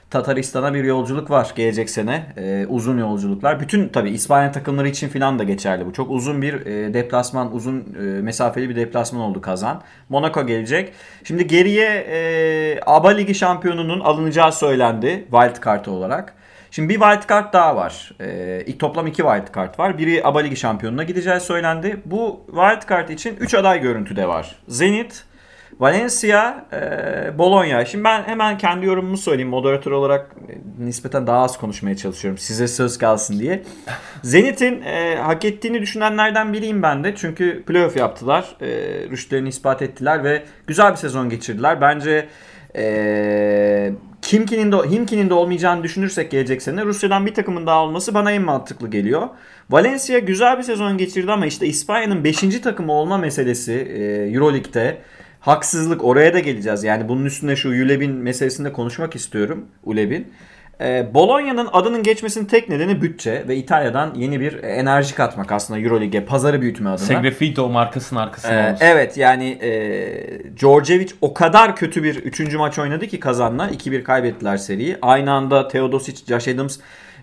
A: Tataristan'a bir yolculuk var gelecek sene. Ee, uzun yolculuklar. Bütün tabii İspanya takımları için falan da geçerli bu. Çok uzun bir e, deplasman, uzun e, mesafeli bir deplasman oldu kazan. Monaco gelecek. Şimdi geriye e, ABA Ligi şampiyonunun alınacağı söylendi wild card olarak. Şimdi bir wild card daha var. E, toplam iki wild card var. Biri ABA Ligi şampiyonuna gideceği söylendi. Bu wild card için 3 aday görüntüde var. Zenit, Valencia, e, Bologna. Şimdi ben hemen kendi yorumumu söyleyeyim. Moderatör olarak e, nispeten daha az konuşmaya çalışıyorum. Size söz kalsın diye. Zenit'in e, hak ettiğini düşünenlerden biriyim ben de. Çünkü playoff yaptılar. E, rüştlerini ispat ettiler ve güzel bir sezon geçirdiler. Bence e, Kimki'nin de, Himki'nin de olmayacağını düşünürsek gelecek sene Rusya'dan bir takımın daha olması bana en mantıklı geliyor. Valencia güzel bir sezon geçirdi ama işte İspanya'nın 5. takımı olma meselesi e, Euroleague'de haksızlık oraya da geleceğiz. Yani bunun üstüne şu Uleb'in meselesinde konuşmak istiyorum. Uleb'in. E, Bologna'nın adının geçmesinin tek nedeni bütçe ve İtalya'dan yeni bir enerji katmak aslında Euroleague'e pazarı büyütme adına.
B: Segrefito markasının arkasında
A: Ee,
B: olması.
A: evet yani e, Djordjevic o kadar kötü bir 3. maç oynadı ki Kazan'la 2-1 kaybettiler seriyi. Aynı anda Teodosic, Josh Adams,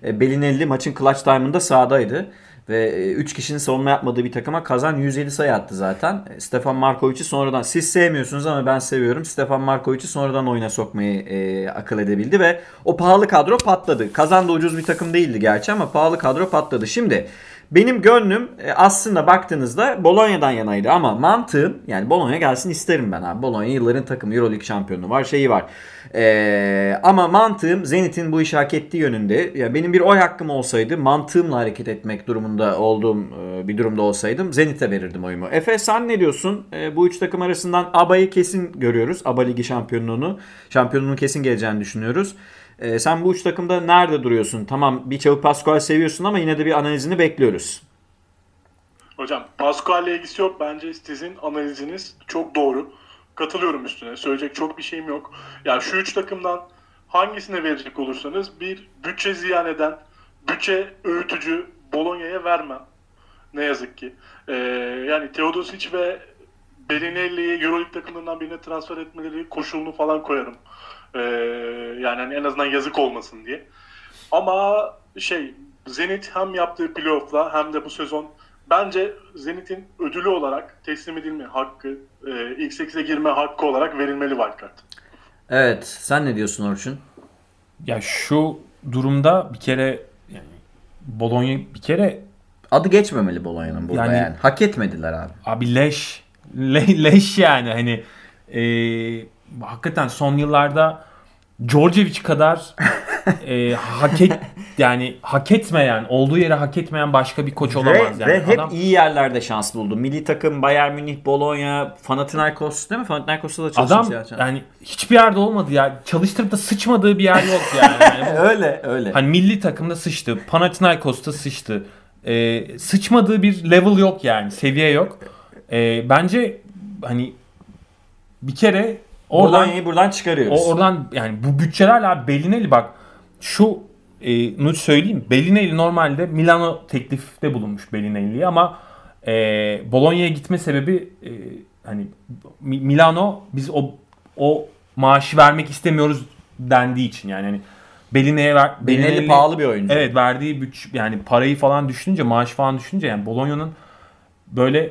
A: e, Belinelli maçın clutch time'ında sahadaydı. Ve 3 kişinin savunma yapmadığı bir takıma Kazan 107 sayı attı zaten. E, Stefan Markovic'i sonradan siz sevmiyorsunuz ama ben seviyorum. Stefan Markovic'i sonradan oyuna sokmayı e, akıl edebildi ve o pahalı kadro patladı. Kazan da ucuz bir takım değildi gerçi ama pahalı kadro patladı. Şimdi benim gönlüm e, aslında baktığınızda Bologna'dan yanaydı ama mantığım yani Bologna gelsin isterim ben abi. Bologna yılların takımı Euroleague şampiyonu var şeyi var. Ee, ama mantığım Zenit'in bu işi hak ettiği yönünde. Ya benim bir oy hakkım olsaydı mantığımla hareket etmek durumunda olduğum e, bir durumda olsaydım Zenit'e verirdim oyumu. Efe sen ne diyorsun? E, bu üç takım arasından ABA'yı kesin görüyoruz. ABA Ligi şampiyonluğunu. Şampiyonluğun kesin geleceğini düşünüyoruz. E, sen bu üç takımda nerede duruyorsun? Tamam bir Çavu Pascual seviyorsun ama yine de bir analizini bekliyoruz.
C: Hocam Pascual'le ilgisi yok. Bence sizin analiziniz çok doğru. Katılıyorum üstüne. Söyleyecek çok bir şeyim yok. Ya şu üç takımdan hangisine verecek olursanız bir bütçe ziyan eden, bütçe öğütücü Bologna'ya vermem. Ne yazık ki. Ee, yani Teodosic ve Belinelli'yi Euroleague takımlarından birine transfer etmeleri koşulunu falan koyarım. Ee, yani hani en azından yazık olmasın diye. Ama şey Zenit hem yaptığı playoff'la hem de bu sezon bence Zenit'in ödülü olarak teslim edilme hakkı, e, ilk 8'e girme hakkı olarak verilmeli wildcard.
A: Evet sen ne diyorsun Orçun?
B: Ya şu durumda bir kere yani Bologna bir kere
A: Adı geçmemeli Bologna'nın burada yani,
B: Yani-
A: Hak etmediler abi.
B: abi leş le- leş yani hani e, hakikaten son yıllarda Djordjevic kadar e, hak et yani hak etmeyen olduğu yere hak etmeyen başka bir koç olamaz
A: Ve,
B: yani
A: ve hep
B: adam
A: iyi yerlerde şans buldu. Milli takım, Bayern Münih, Bologna, Panathinaikos değil mi? Panathinaikos'ta da çalışmış.
B: adam
A: ya.
B: yani hiçbir yerde olmadı ya çalıştırıp da sıçmadığı bir yer yok yani. Yani
A: öyle öyle.
B: Hani milli takımda sıçtı. Panathinaikos'ta sıçtı. Ee, sıçmadığı bir level yok yani. Seviye yok. Ee, bence hani bir kere oradan
A: Bologna'yı buradan çıkarıyoruz.
B: o oradan yani bu bütçelerle abi Bellinelli bak şu e, Nuç söyleyeyim. Bellinelli normalde Milano teklifte bulunmuş Bellinelli'ye ama e, Bologna'ya gitme sebebi e, hani Mi- Milano biz o o maaşı vermek istemiyoruz dendiği için yani hani Bellinelli'ye ver,
A: Bellinelli pahalı bir oyuncu.
B: Evet verdiği bütç yani parayı falan düşününce maaş falan düşününce yani Bologna'nın böyle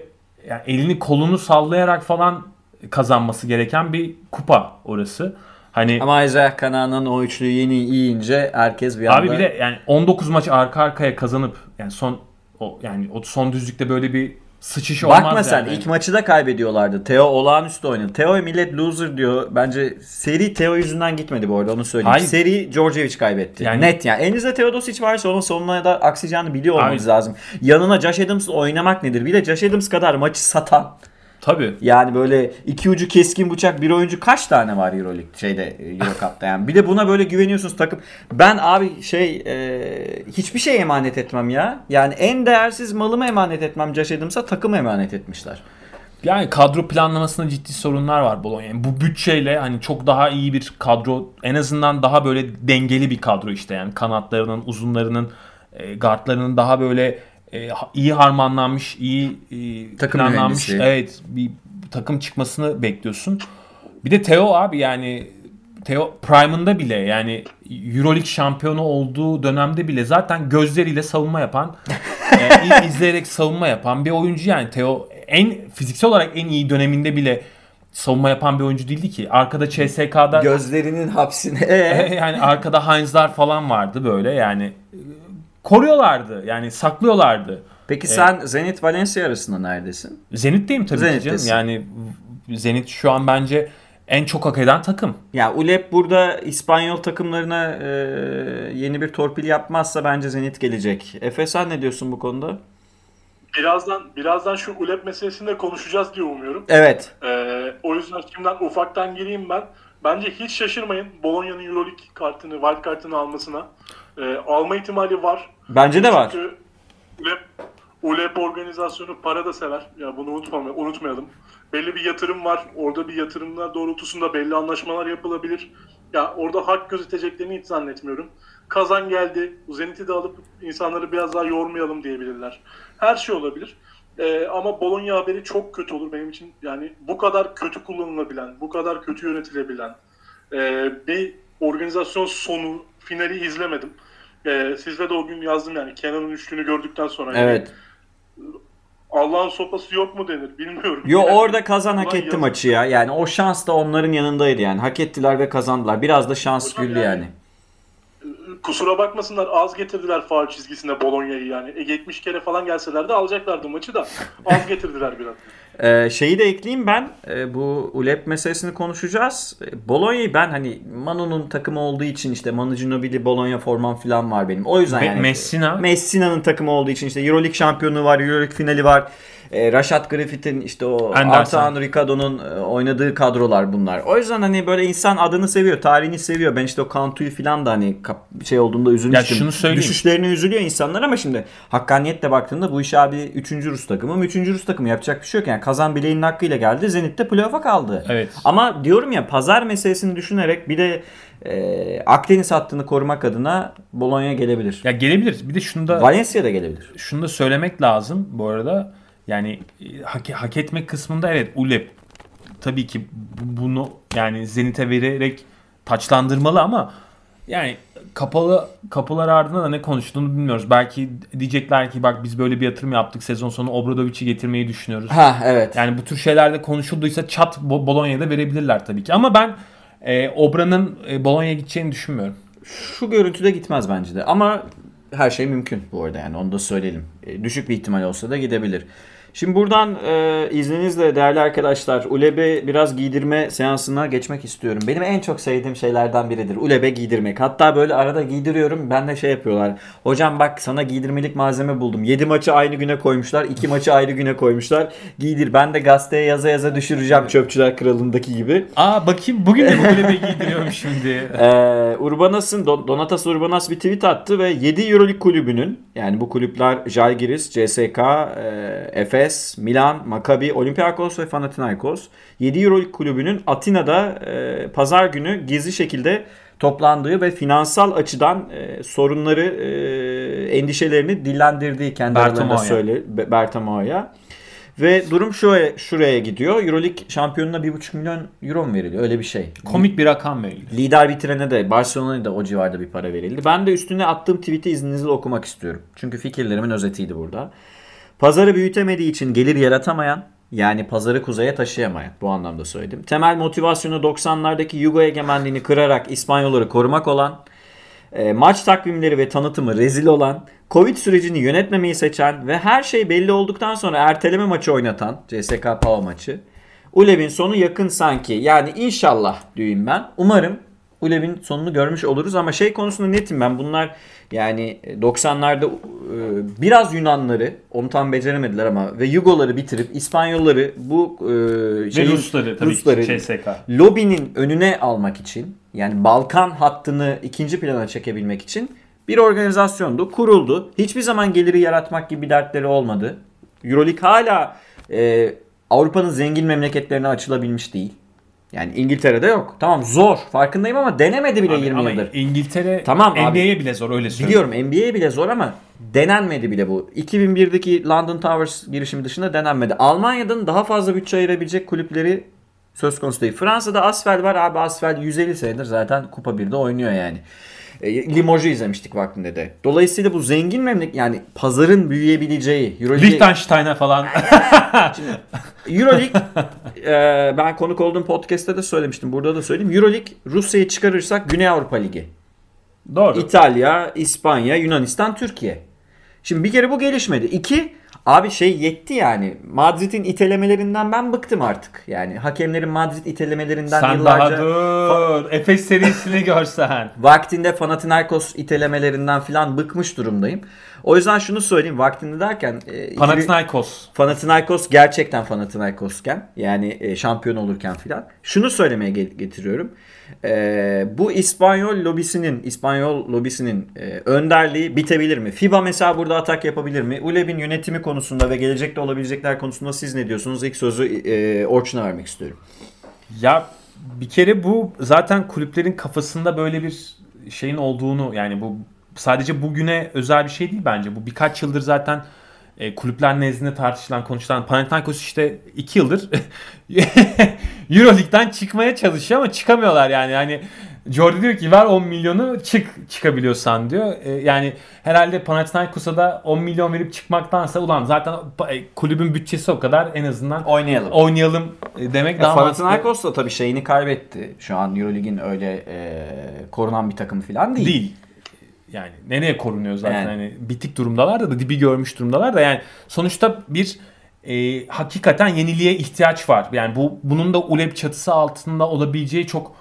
B: yani elini kolunu sallayarak falan kazanması gereken bir kupa orası. Hani
A: Ama Isaiah Kanan'ın o üçlüyü yeni yiyince herkes bir anda...
B: abi bir de yani 19 maç arka arkaya kazanıp yani son o yani o son düzlükte böyle bir sıçış olmaz
A: Bakma sen
B: yani.
A: ilk maçı da kaybediyorlardı. Theo olağanüstü oynadı. Theo millet loser diyor. Bence seri Theo yüzünden gitmedi bu arada onu söyleyeyim.
B: Hayır.
A: Seri Djordjevic kaybetti.
B: Yani-
A: Net yani. Elinizde Teodosic varsa onun savunmaya da aksayacağını biliyor olmanız
B: Abi-
A: lazım. Yanına Josh Adams'la oynamak nedir? Bir de Josh Adams kadar maçı satan
B: Tabii.
A: yani böyle iki ucu keskin bıçak bir oyuncu kaç tane var Euroleague şeyde e, Euro Cup'ta yani. Bir de buna böyle güveniyorsunuz takım. Ben abi şey e, hiçbir şey emanet etmem ya. Yani en değersiz malımı emanet etmem Josh Adams'a takımı emanet etmişler.
B: Yani kadro planlamasında ciddi sorunlar var Bologna. Yani bu bütçeyle hani çok daha iyi bir kadro, en azından daha böyle dengeli bir kadro işte yani kanatlarının, uzunlarının, e, guardlarının daha böyle e, iyi harmanlanmış, iyi e,
A: Takım
B: planlanmış,
A: mühendisi.
B: evet bir takım çıkmasını bekliyorsun. Bir de Theo abi yani Theo Prime'ında bile yani Euroleague şampiyonu olduğu dönemde bile zaten gözleriyle savunma yapan, e, izleyerek savunma yapan bir oyuncu yani Theo en fiziksel olarak en iyi döneminde bile savunma yapan bir oyuncu değildi ki. Arkada CSK'da
A: Gözlerinin hapsine.
B: Yani arkada Heinz'lar falan vardı böyle yani koruyorlardı yani saklıyorlardı.
A: Peki sen Zenit Valencia arasında neredesin?
B: Zenit'teyim tabii ki canım. Yani Zenit şu an bence en çok hak eden takım.
A: Ya Ulep burada İspanyol takımlarına e, yeni bir torpil yapmazsa bence Zenit gelecek. Efe sen ne diyorsun bu konuda?
C: birazdan birazdan şu ULEP meselesini de konuşacağız diye umuyorum.
A: Evet.
C: Ee, o yüzden şimdiden ufaktan gireyim ben. Bence hiç şaşırmayın Bologna'nın Euroleague kartını, wild kartını almasına. Ee, alma ihtimali var.
A: Bence de var.
C: Çünkü ULEP, ULEP organizasyonu para da sever. Ya bunu unutmayalım, unutmayalım. Belli bir yatırım var. Orada bir yatırımlar doğrultusunda belli anlaşmalar yapılabilir. Ya orada hak gözeteceklerini hiç zannetmiyorum. Kazan geldi. Zenit'i de alıp insanları biraz daha yormayalım diyebilirler. Her şey olabilir. Ee, ama Bologna haberi çok kötü olur benim için. Yani bu kadar kötü kullanılabilen, bu kadar kötü yönetilebilen e, bir organizasyon sonu finali izlemedim. Ee, sizle de o gün yazdım yani Kenan'ın üçlüğünü gördükten sonra. Yani
A: Evet.
C: Allah'ın sopası yok mu denir bilmiyorum.
A: Yo
C: Yani,
A: orada kazan hak etti
C: yazık.
A: maçı ya. Yani o şans da onların yanındaydı yani. Hak ettiler ve kazandılar. Biraz da şans
C: Hocam
A: güldü
C: yani-
A: yani.
C: Kusura bakmasınlar az getirdiler faul çizgisine Bologna'yı yani. E, 70 kere falan gelseler de alacaklardı maçı da. Az getirdiler biraz.
A: Ee, şeyi de ekleyeyim ben. Ee, bu ULEP meselesini konuşacağız. Ee, Bologna'yı ben hani Manu'nun takımı olduğu için işte Manu Ginobili Bologna formam falan var benim. O yüzden yani.
B: Messina.
A: Messina'nın takımı olduğu için işte Euroleague şampiyonu var, Euroleague finali var. Ee, Rashad Griffith'in işte o. Artan Ricardo'nun e, oynadığı kadrolar bunlar. O yüzden hani böyle insan adını seviyor, tarihini seviyor. Ben işte o Cantu'yu falan da hani şey olduğunda üzülmüştüm.
B: Ya şunu söyleyeyim.
A: Düşüşlerine üzülüyor insanlar ama şimdi hakkaniyetle baktığında bu iş abi 3. Rus takımı. 3. Rus takımı yapacak bir şey yok. Yani kazan bileğinin hakkıyla geldi. Zenit'te playoff'a kaldı.
B: Evet.
A: Ama diyorum ya pazar meselesini düşünerek bir de e, Akdeniz hattını korumak adına Bologna gelebilir.
B: Ya gelebilir. Bir de şunu da
A: Valencia da gelebilir.
B: şunu da söylemek lazım bu arada. Yani e, hak, hak etmek kısmında evet ULEP tabii ki bu- bunu yani Zenit'e vererek taçlandırmalı ama yani kapalı kapılar ardında da ne konuştuğunu bilmiyoruz. Belki diyecekler ki bak biz böyle bir yatırım yaptık. Sezon sonu Obradovic'i getirmeyi düşünüyoruz.
A: Ha evet.
B: Yani bu tür şeylerde konuşulduysa çat Bo- Bologna'da verebilirler tabii ki. Ama ben e, Obra'nın e, Bologna'ya gideceğini düşünmüyorum.
A: Şu görüntüde gitmez bence de. Ama her şey mümkün bu arada yani onu da söyleyelim. E, düşük bir ihtimal olsa da gidebilir. Şimdi buradan e, izninizle değerli arkadaşlar Ulebe biraz giydirme seansına geçmek istiyorum. Benim en çok sevdiğim şeylerden biridir. Ulebe giydirmek. Hatta böyle arada giydiriyorum. Ben de şey yapıyorlar. Hocam bak sana giydirmelik malzeme buldum. 7 maçı aynı güne koymuşlar. 2 maçı ayrı güne koymuşlar. Giydir. Ben de gazeteye yaza yaza düşüreceğim Çöpçüler Kralı'ndaki gibi.
B: Aa bakayım bugün de böyle bir giydiriyorum şimdi.
A: Ee, Urbanas'ın Don- Donatas Urbanas bir tweet attı ve 7 Euroleague kulübünün yani bu kulüpler Žalgiris, CSK, e, Efes, Milan, Maccabi, Olympiakos ve Panathinaikos 7 Euroleague kulübünün Atina'da e, pazar günü gizli şekilde toplandığı ve finansal açıdan e, sorunları, e, endişelerini dillendirdiği kendi aralarında söyle Be- Bertamo'ya. Ve durum şuraya, şuraya gidiyor. Euroleague şampiyonuna 1,5 milyon euro mu veriliyor? Öyle bir şey.
B: Komik bir rakam verildi.
A: Lider bitirene de Barcelona'ya da o civarda bir para verildi. Ben de üstüne attığım tweet'i izninizle okumak istiyorum. Çünkü fikirlerimin özetiydi burada. Pazarı büyütemediği için gelir yaratamayan yani pazarı kuzeye taşıyamayan bu anlamda söyledim. Temel motivasyonu 90'lardaki Yugo egemenliğini kırarak İspanyolları korumak olan e, maç takvimleri ve tanıtımı rezil olan, Covid sürecini yönetmemeyi seçen ve her şey belli olduktan sonra erteleme maçı oynatan CSK Pau maçı. Ulev'in sonu yakın sanki. Yani inşallah diyeyim ben. Umarım Ulev'in sonunu görmüş oluruz ama şey konusunda netim ben. Bunlar yani 90'larda e, biraz Yunanları onu tam beceremediler ama ve Yugoları bitirip İspanyolları bu e,
B: Ve
A: şeyin-
B: Rusları tabii
A: Rusları
B: CSK.
A: lobinin önüne almak için yani Balkan hattını ikinci plana çekebilmek için bir organizasyondu, kuruldu. Hiçbir zaman geliri yaratmak gibi dertleri olmadı. Euroleague hala e, Avrupa'nın zengin memleketlerine açılabilmiş değil. Yani İngiltere'de yok. Tamam zor farkındayım ama denemedi bile
B: Abi
A: 20
B: ama
A: yıldır.
B: İngiltere
A: Tamam.
B: NBA'ye bile zor öyle söyleyeyim.
A: Biliyorum NBA'ye bile zor ama denenmedi bile bu. 2001'deki London Towers girişimi dışında denenmedi. Almanya'dan daha fazla bütçe ayırabilecek kulüpleri söz konusu değil. Fransa'da Asfel var abi Asfel 150 senedir zaten Kupa 1'de oynuyor yani. E, izlemiştik vaktinde de. Dolayısıyla bu zengin memleket yani pazarın büyüyebileceği Euroleague,
B: Liechtenstein'a falan.
A: Euroleague e, ben konuk olduğum podcast'te de söylemiştim. Burada da söyleyeyim. Euroleague Rusya'yı çıkarırsak Güney Avrupa Ligi.
B: Doğru.
A: İtalya, İspanya, Yunanistan, Türkiye. Şimdi bir kere bu gelişmedi. İki, Abi şey yetti yani. Madrid'in itelemelerinden ben bıktım artık. Yani hakemlerin Madrid itelemelerinden
B: Sen
A: yıllarca
B: daha dur. Efes serisini görsen.
A: vaktinde Panathinaikos itelemelerinden falan bıkmış durumdayım. O yüzden şunu söyleyeyim. Vaktinde derken e,
B: Panathinaikos.
A: Panathinaikos gerçekten Panathinaikosken yani e, şampiyon olurken filan. Şunu söylemeye ge- getiriyorum. E, bu İspanyol lobisinin İspanyol lobisinin e, önderliği bitebilir mi? FIBA mesela burada atak yapabilir mi? ULEB'in yönetimi konusunda ve gelecekte olabilecekler konusunda siz ne diyorsunuz? İlk sözü e, Orçun'a vermek istiyorum.
B: Ya bir kere bu zaten kulüplerin kafasında böyle bir şeyin olduğunu yani bu sadece bugüne özel bir şey değil bence. Bu birkaç yıldır zaten e, kulüpler nezdinde tartışılan konuşulan Panathinaikos işte 2 yıldır Euroleague'den çıkmaya çalışıyor ama çıkamıyorlar yani. Hani Jordi diyor ki ver 10 milyonu çık çıkabiliyorsan diyor. E, yani herhalde Panathinaikos'a da 10 milyon verip çıkmaktansa ulan zaten e, kulübün bütçesi o kadar en azından
A: Oynayalım.
B: oynayalım e, demek daha mantıklı.
A: Panathinaikos da tabii şeyini kaybetti. Şu an Eurolig'in öyle e, korunan bir takım falan değil.
B: değil. Yani nereye korunuyor zaten
A: Yani.
B: hani bitik durumdalar da, dibi görmüş durumdalar da yani sonuçta bir e, hakikaten yeniliğe ihtiyaç var. Yani bu bunun da ULEB çatısı altında olabileceği çok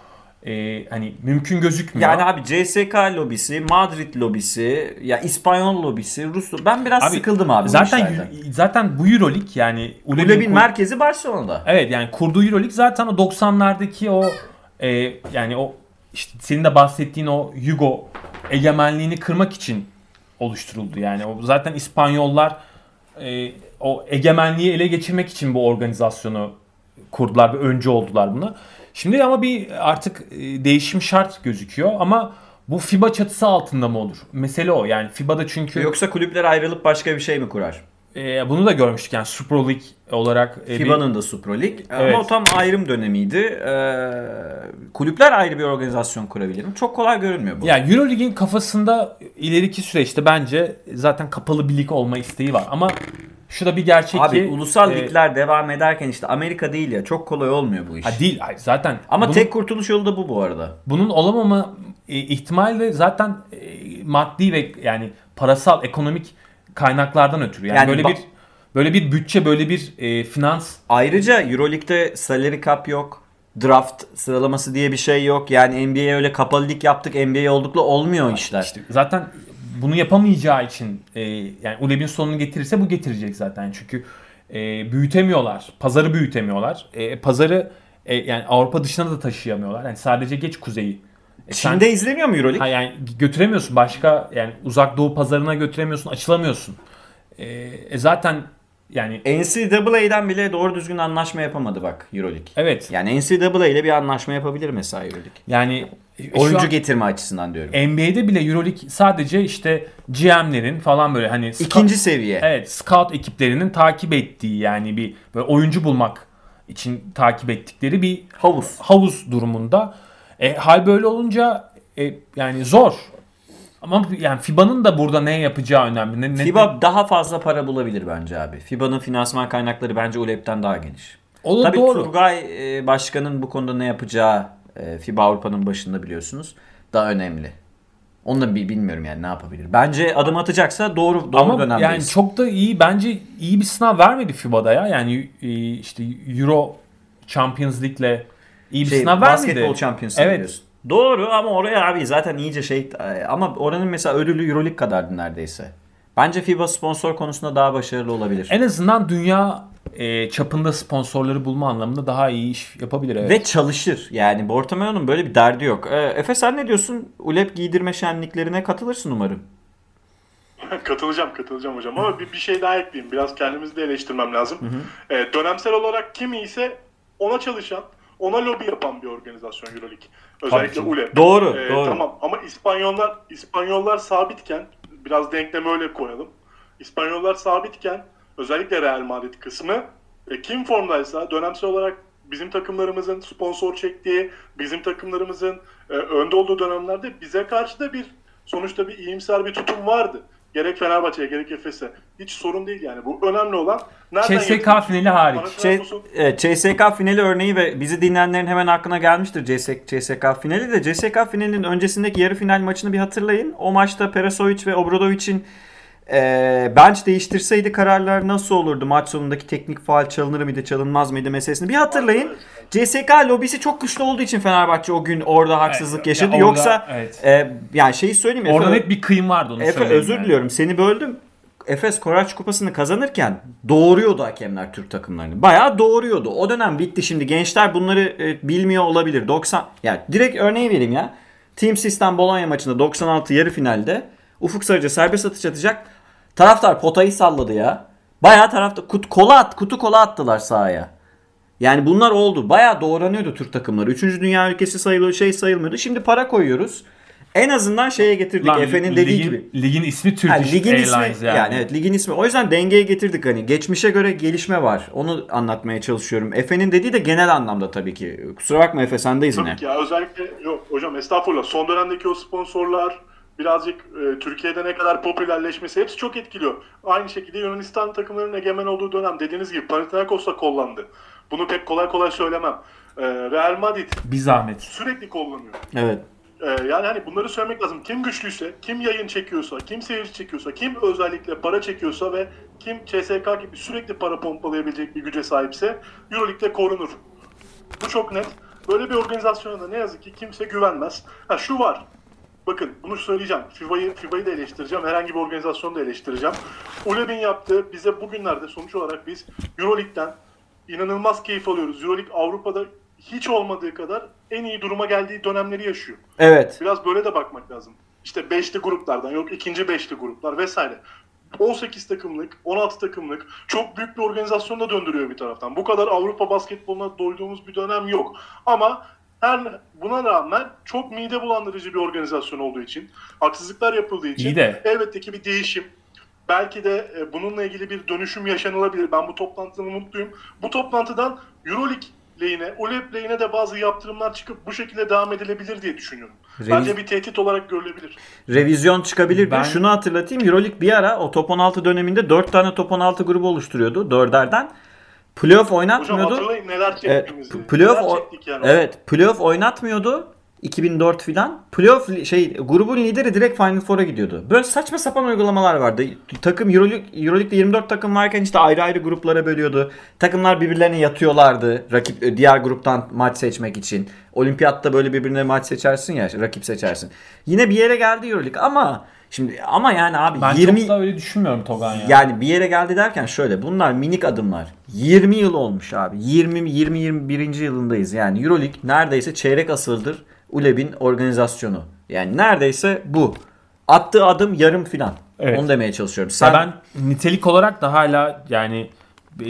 B: e, hani mümkün gözükmüyor.
A: Yani abi CSK lobisi, Madrid lobisi, ya İspanyol lobisi, Rus Ben biraz
B: Abi,
A: sıkıldım abi bu
B: zaten yu- zaten bu EuroLeague yani ULEB'in
A: ULEB'in
B: kur-
A: merkezi Barcelona'da.
B: Evet yani kurduğu EuroLeague zaten o 90'lardaki o e, yani o işte senin de bahsettiğin o Yugo egemenliğini kırmak için oluşturuldu. Yani o zaten İspanyollar e, o egemenliği ele geçirmek için bu organizasyonu kurdular ve öncü oldular buna. Şimdi ama bir artık e, değişim şart gözüküyor ama bu FIBA çatısı altında mı olur? Mesele o. Yani FIBA'da çünkü
A: Yoksa kulüpler ayrılıp başka bir şey mi kurar?
B: E, bunu da görmüştük yani Super League olarak e, bir-
A: FIBA'nın da Super Lig.
B: Evet.
A: Ama o tam ayrım dönemiydi. Ee, kulüpler ayrı bir organizasyon kurabilir mi? Çok kolay görünmüyor bu.
B: Yani Eurolig'in kafasında ileriki süreçte bence zaten kapalı bir lig olma isteği var. Ama şu da bir gerçek
A: Abi
B: ki...
A: ulusal
B: e,
A: ligler devam ederken işte Amerika değil ya çok kolay olmuyor bu iş.
B: Ha değil hayır, zaten.
A: Ama
B: bunun,
A: tek kurtuluş yolu da bu bu arada.
B: bunun olamama e, ihtimali de zaten e, maddi ve yani parasal ekonomik kaynaklardan ötürü. Yani,
A: Yani
B: böyle bir böyle bir bütçe, böyle bir e, finans
A: Ayrıca Euroleague'de salary cap yok. Draft sıralaması diye bir şey yok. Yani NBA'ye öyle kapalı lig yaptık NBA oldukla olmuyor işler.
B: işte zaten bunu yapamayacağı için e, yani ULEB'in sonunu getirirse bu getirecek zaten. Çünkü e, büyütemiyorlar. Pazarı büyütemiyorlar. E, pazarı e, yani Avrupa dışına da taşıyamıyorlar. Yani sadece geç kuzeyi. E, sen-
A: Çin'de izleniyor mu Euroleague?
B: Ha yani götüremiyorsun başka yani uzak doğu pazarına götüremiyorsun, açılamıyorsun. E, e zaten yani
A: NCAA'den bile doğru düzgün anlaşma yapamadı bak Euroleague.
B: evet
A: Yani NCAA ile bir anlaşma yapabilir mesela Euroleague.
B: yani e,
A: Oyuncu
B: an
A: getirme açısından diyorum.
B: NBA'de bile EuroLeague sadece işte GM'lerin falan böyle hani scout-
A: İkinci seviye.
B: evet scout ekiplerinin takip ettiği yani bir böyle oyuncu bulmak için takip ettikleri bir
A: Havuz.
B: havuz durumunda. E, hal böyle olunca e, yani zor. Ama yani FIBA'nın da burada ne yapacağı önemli. Ne, ne-
A: FIBA daha fazla para bulabilir bence abi. FIBA'nın finansman kaynakları bence ULEP'ten daha geniş.
B: O da
A: Tabii
B: doğru.
A: Turgay e, Başkan'ın bu konuda ne yapacağı e, FIBA Avrupa'nın başında biliyorsunuz daha önemli. Onu da bir bilmiyorum yani ne yapabilir. Bence adım atacaksa doğru doğru
B: Ama
A: dönemdeyiz.
B: yani çok da iyi bence iyi bir sınav vermedi FIBA'da ya. Yani e, işte Euro Champions League'le iyi bir
A: şey,
B: sınav vermedi.
A: basketbol Champions'ı
B: Evet.
A: diyorsun. Doğru ama oraya abi zaten iyice şey e, ama oranın mesela ödülü Euroleague kadardı neredeyse. Bence FIBA sponsor konusunda daha başarılı olabilir.
B: En azından dünya e, çapında sponsorları bulma anlamında daha iyi iş yapabilir. Evet.
A: Ve çalışır. Yani Bortomeo'nun böyle bir derdi yok. Ee, Efe sen ne diyorsun? ULEP giydirme şenliklerine katılırsın umarım.
C: katılacağım katılacağım hocam ama bir, bir şey daha ekleyeyim. Biraz kendimizi de eleştirmem lazım. Ee, dönemsel olarak kim iyiyse ona çalışan, ona lobi yapan bir organizasyon Euroleague. Özellikle
B: canım.
C: ULEP.
A: Doğru,
C: Ee,
A: doğru.
C: Tamam ama İspanyollar İspanyollar sabitken biraz denklemi öyle koyalım. İspanyollar sabitken özellikle Real Madrid kısmı e, kim formdaysa dönemsel olarak bizim takımlarımızın sponsor çektiği, bizim takımlarımızın e, önde olduğu dönemlerde bize karşı da bir sonuçta bir iyimser bir tutum vardı. Gerek Fenerbahçe'ye gerek Efes'e. Hiç sorun değil yani. Bu önemli olan. Nereden
B: CSK finali hariç.
C: Panathinaikos'un-
A: evet, CSK finali örneği ve bizi dinleyenlerin hemen aklına gelmiştir CSK, CSK finali de. CSK finalinin öncesindeki yarı final maçını bir hatırlayın. O maçta Perasovic ve Obradovic'in e, bench değiştirseydi kararlar nasıl olurdu? Maç sonundaki teknik faal çalınır mıydı, çalınmaz mıydı meselesini bir hatırlayın. CSK lobisi çok güçlü olduğu için Fenerbahçe o gün orada haksızlık
B: Evet,
A: yaşadı.
B: ya orada,
A: Yoksa
B: evet.
A: e, yani şeyi söyleyeyim.
B: Orada
A: Efe-
B: net bir kıyım vardı onu
A: Efe özür
B: yani.
A: diliyorum seni böldüm. Efes Koraç Kupası'nı kazanırken doğuruyordu hakemler Türk takımlarını. Bayağı doğuruyordu. O dönem bitti şimdi. Gençler bunları e, bilmiyor olabilir. 90 yani direkt örneği vereyim ya. Team System Bologna maçında 96 yarı finalde Ufuk Sarıca serbest atış atacak. Taraftar potayı salladı ya. Bayağı tarafta kut, kola at, kutu kola attılar sahaya. Yani bunlar oldu. Bayağı doğranıyordu Türk takımları. Üçüncü dünya ülkesi sayılıyor, şey sayılmıyordu. Şimdi para koyuyoruz. En azından şeye getirdik.
B: Lan,
A: Efe'nin dediği
B: ligin,
A: gibi.
B: Ligin ismi
A: Ha,
B: Turkish
A: ligin
B: Airlines
A: ismi
B: yani.
A: yani. evet ligin ismi. O yüzden dengeye getirdik hani. Geçmişe göre gelişme var. Onu anlatmaya çalışıyorum. Efe'nin dediği de genel anlamda tabii ki. Kusura bakma Efe sendeyiz yine.
C: Tabii ki ya özellikle yok hocam estağfurullah son dönemdeki o sponsorlar birazcık e, Türkiye'de ne kadar popülerleşmesi hepsi çok etkiliyor. Aynı şekilde Yunanistan takımlarının egemen olduğu dönem dediğiniz gibi Panathinaikos'ta kollandı. Bunu pek kolay kolay söylemem. E, Real Madrid
B: Bir zahmet.
C: sürekli kullanıyor.
A: Evet.
C: Ee, yani hani bunları söylemek lazım. Kim güçlüyse, kim yayın çekiyorsa, kim seyirci çekiyorsa, kim özellikle para çekiyorsa ve kim CSK gibi sürekli para pompalayabilecek bir güce sahipse Euroleague'de korunur. Bu çok net. Böyle bir organizasyona da ne yazık ki kimse güvenmez. Ha şu var. Bakın bunu söyleyeceğim. FIBA'yı FIBA'yı da eleştireceğim. Herhangi bir organizasyonu da eleştireceğim. ULEB'in yaptığı bize bugünlerde sonuç olarak biz Euroleague'den inanılmaz keyif alıyoruz. Euroleague Avrupa'da hiç olmadığı kadar en iyi duruma geldiği dönemleri yaşıyor.
A: Evet.
C: Biraz böyle de bakmak lazım. İşte beşli gruplardan yok ikinci beşli gruplar vesaire. 18 takımlık, 16 takımlık çok büyük bir organizasyon da döndürüyor bir taraftan. Bu kadar Avrupa basketboluna doyduğumuz bir dönem yok. Ama her buna rağmen çok mide bulandırıcı bir organizasyon olduğu için, haksızlıklar yapıldığı için
B: İyi de.
C: elbette ki bir değişim. Belki de e, bununla ilgili bir dönüşüm yaşanılabilir. Ben bu toplantıdan mutluyum. Bu toplantıdan Euroleague lehine, ULEP lehine de bazı yaptırımlar çıkıp bu şekilde devam edilebilir diye düşünüyorum.
A: Reviz-
C: Bence bir tehdit olarak görülebilir.
A: Revizyon çıkabilir.
B: Ben-
A: Ben... Şunu hatırlatayım. Euroleague bir ara o top 16 döneminde 4 tane top 16 grubu oluşturuyordu. Dörderden. Playoff
C: Hocam
A: oynatmıyordu.
C: hatırlayın neler
A: Evet,
C: çektiğimizi.
A: p- playoff
C: neler çektik yani.
A: Evet, playoff oynatmıyordu. 2004 filan. Playoff şey grubun lideri direkt Final Four'a gidiyordu. Böyle saçma sapan uygulamalar vardı. Takım Euroleague, Euroleague'de 24 takım varken işte ayrı ayrı gruplara bölüyordu. Takımlar birbirlerine yatıyorlardı. Rakip e, diğer gruptan maç seçmek için. Olimpiyatta böyle birbirine maç seçersin ya, rakip seçersin. Yine bir yere geldi Euroleague ama şimdi ama yani abi
B: Ben
A: 20
B: çok da öyle düşünmüyorum Togan ya.
A: yani bir yere geldi derken şöyle bunlar minik adımlar. 20 yıl olmuş abi. 20 20 21. yılındayız. Yani EuroLeague neredeyse çeyrek asırdır ULEB'in organizasyonu. Yani neredeyse bu. Attığı adım yarım filan.
B: Evet.
A: Onu demeye çalışıyorum.
B: Ya
A: Sen
B: ben nitelik olarak da hala yani e,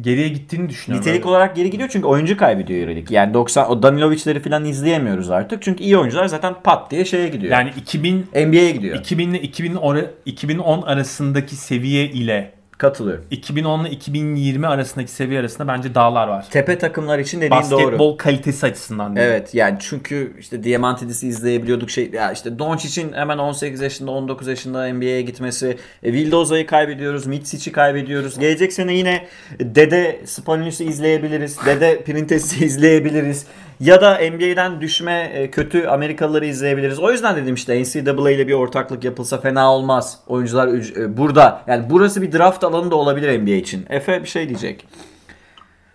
B: geriye gittiğini düşünüyorum.
A: nitelik
B: Öyle.
A: olarak geri gidiyor çünkü oyuncu kaybediyor EuroLeague. Yani 90 o Danilovic'leri filan izleyemiyoruz artık. Çünkü iyi oyuncular zaten pat diye şeye gidiyor.
B: Yani 2000
A: NBA'ye gidiyor.
B: 2000 ile 2010, 2010 arasındaki seviye ile
A: Katılıyorum.
B: 2010 ile 2020 arasındaki seviye arasında bence dağlar var.
A: Tepe takımlar için dediğin doğru.
B: Basketbol kalitesi açısından değil.
A: Evet yani çünkü işte Diamantidis'i izleyebiliyorduk şey ya işte Doncic'in hemen 18 yaşında 19 yaşında NBA'ye gitmesi, e, Vildoza'yı kaybediyoruz, Mitsic'i kaybediyoruz. Gelecek sene yine Dede Spanulis'i izleyebiliriz. Dede Printes'i izleyebiliriz. Ya da NBA'den düşme e, kötü Amerikalıları izleyebiliriz. O yüzden dedim işte NCAA ile bir ortaklık yapılsa fena olmaz. Oyuncular e, burada. Yani burası bir draft alanı da olabilir NBA için. Efe bir şey diyecek.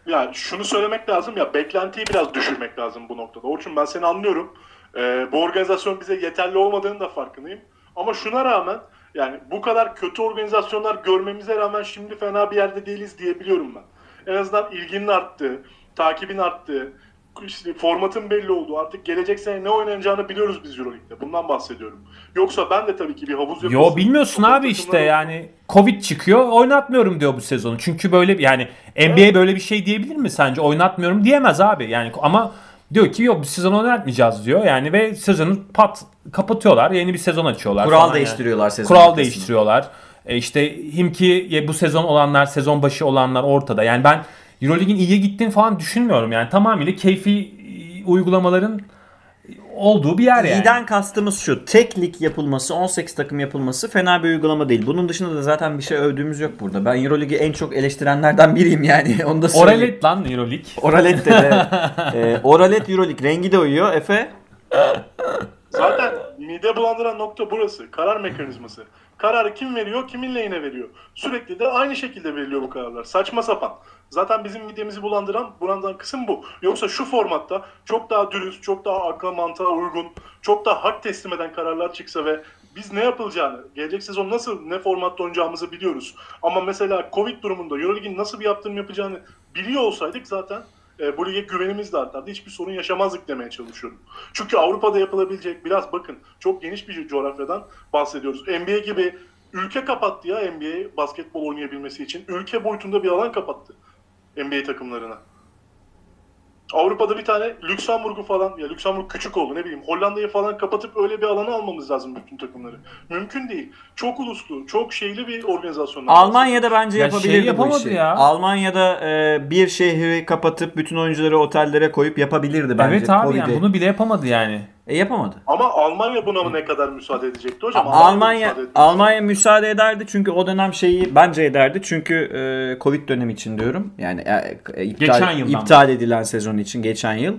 C: Ya şunu söylemek lazım ya beklentiyi biraz düşürmek lazım bu noktada. Orçun ben seni anlıyorum. Ee, bu organizasyon bize yeterli olmadığını da farkındayım. Ama şuna rağmen yani bu kadar kötü organizasyonlar görmemize rağmen şimdi fena bir yerde değiliz diyebiliyorum ben. En azından ilginin arttığı, takibin arttığı, işte formatın belli olduğu, artık gelecek sene ne oynanacağını biliyoruz biz Euroleague'de. Bundan bahsediyorum. Yoksa ben de tabii ki bir havuz
B: Yo
C: yapısı-
B: bilmiyorsun abi işte
C: takımları-
B: yani Covid çıkıyor oynatmıyorum diyor bu sezonu. Çünkü böyle yani NBA böyle bir şey diyebilir mi sence? Oynatmıyorum diyemez abi. Yani ama diyor ki yok bu sezon oynatmayacağız diyor. Yani ve sezonu pat kapatıyorlar. Yeni bir sezon açıyorlar.
A: Kural
B: falan yani.
A: değiştiriyorlar sezon
B: Kural
A: ortasında.
B: değiştiriyorlar. E işte Himki bu sezon olanlar, sezon başı olanlar ortada. Yani ben EuroLeague'in iyiye gittiğini falan düşünmüyorum. Yani tamamıyla keyfi e, uygulamaların olduğu bir yer yani.
A: İyiden kastımız şu. Tek lig yapılması, 18 takım yapılması fena bir uygulama değil. Bunun dışında da zaten bir şey övdüğümüz yok burada. Ben Euroleague'i en çok eleştirenlerden biriyim yani. Onu da söyleyeyim.
B: Oralet lan EuroLeague.
A: Oralet de. de. Ee, Oralet Euroleague. Rengi de uyuyor. Efe?
C: Zaten mide bulandıran nokta burası. Karar mekanizması. Kararı kim veriyor, kimin lehine veriyor. Sürekli de aynı şekilde veriliyor bu kararlar. Saçma sapan. Zaten bizim midemizi bulandıran, bulandıran kısım bu. Yoksa şu formatta çok daha dürüst, çok daha akla mantığa uygun, çok daha hak teslim eden kararlar çıksa ve biz ne yapılacağını, gelecek sezon nasıl, ne formatta oynayacağımızı biliyoruz. Ama mesela Covid durumunda Euroleague'in nasıl bir yaptırım yapacağını biliyor olsaydık zaten e, bu lige güvenimiz de artardı. Hiçbir sorun yaşamazdık demeye çalışıyorum. Çünkü Avrupa'da yapılabilecek biraz bakın çok geniş bir coğrafyadan bahsediyoruz. NBA gibi ülke kapattı ya NBA basketbol oynayabilmesi için. Ülke boyutunda bir alan kapattı NBA takımlarına. Avrupa'da bir tane Lüksemburg'u falan ya Lüksemburg küçük oldu ne bileyim Hollanda'yı falan kapatıp öyle bir alana almamız lazım bütün takımları. Mümkün değil. Çok uluslu, çok şeyli bir organizasyon.
A: Almanya'da bence
B: Ya
A: yapabilirdi
B: şey
A: bu
B: yapamadı
A: işi.
B: ya.
A: Almanya'da e, bir şehri kapatıp bütün oyuncuları otellere koyup yapabilirdi bence.
B: evet abi yani
A: Covid'i.
B: bunu bile yapamadı yani.
A: E, yapamadı.
C: Ama Almanya buna mı ne kadar müsaade edecekti hocam?
A: Almanya
C: müsaade etti.
A: Almanya müsaade ederdi çünkü o dönem şeyi bence ederdi çünkü e, Covid dönemi için diyorum. Yani e, e, iptal,
B: Geçen yıldan
A: iptal edilen sezon için geçen yıl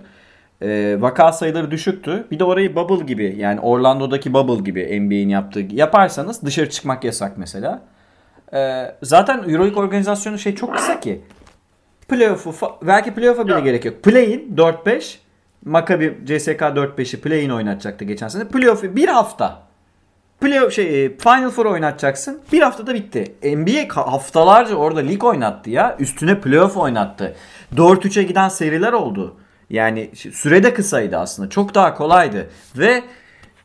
A: e, vaka sayıları düşüktü. Bir de orayı bubble gibi yani Orlando'daki bubble gibi NBA'in yaptığı yaparsanız dışarı çıkmak yasak mesela. E, zaten EuroLeague organizasyonu şey çok kısa ki. Playoff'u belki playoff'a bile
C: Ya.
A: gerek yok. Play-in 4-5 Maccabi CSK 4-5'i play-in oynatacaktı geçen sene. Playoff'u bir hafta. Playoff şey e, Final Four oynatacaksın. Bir haftada bitti. NBA haftalarca orada lig oynattı ya. Üstüne playoff oynattı. 4-3'e giden seriler oldu. Yani süre de kısaydı aslında. Çok daha kolaydı. Ve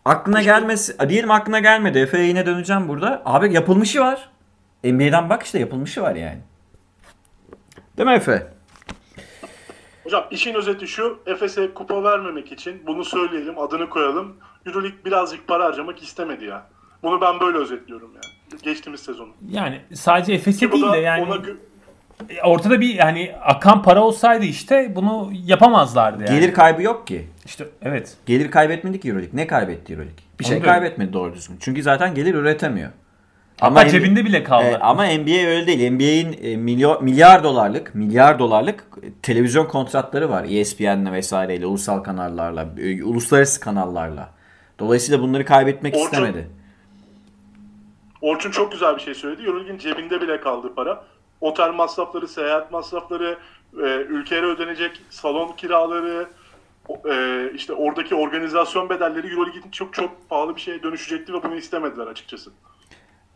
A: aklına gelmesi diyelim aklına gelmedi. Efe'ye yine döneceğim burada. Abi yapılmışı var. NBA'den bak işte yapılmışı var yani. Değil mi Efe?
C: Hocam işin özeti şu. Efes'e kupa vermemek için bunu söyleyelim, adını koyalım. Euroleague birazcık para harcamak istemedi ya. Bunu ben böyle özetliyorum yani. Geçtiğimiz sezonu.
B: Yani sadece Efes'e değil de yani
C: ona gö-
B: ortada bir yani akan para olsaydı işte bunu yapamazlardı yani.
A: Gelir kaybı yok ki.
B: işte evet.
A: Gelir kaybetmedi ki Euroleague. Ne kaybetti Euroleague? Bir
B: Onu
A: şey kaybetmedi doğru düzgün. Çünkü zaten gelir üretemiyor.
B: Ama
A: NBA
B: cebinde bile kaldı.
A: E, ama NBA öyle değil. NBA'in e, milyar, milyar dolarlık, milyar dolarlık e, televizyon kontratları var. ESPN'le vesaireyle, ulusal kanallarla, e, uluslararası kanallarla. Dolayısıyla bunları kaybetmek
C: Orçun-
A: istemedi.
C: Orçun çok güzel bir şey söyledi. Euroleague'in cebinde bile kaldı para. Otel masrafları, seyahat masrafları, e, ülkelere ödenecek salon kiraları, e, işte oradaki organizasyon bedelleri Euroleague'in çok çok pahalı bir şeye dönüşecekti ve bunu istemediler açıkçası.